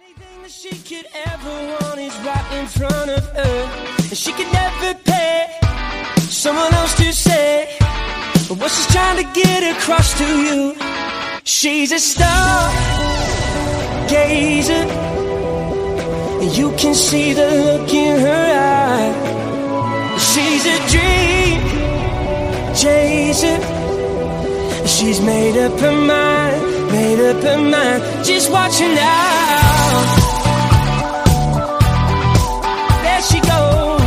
Anything that she could ever want is right in front of her. And she could never pay someone else to say what she's trying to get across to you. She's a star gazer. And you can see the look in her eye. She's a dream chaser. She's made up her mind, made up her mind. Just watch her now. There she goes.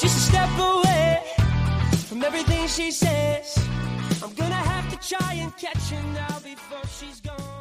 Just a step away from everything she says. I'm gonna have to try and catch her now before she's gone.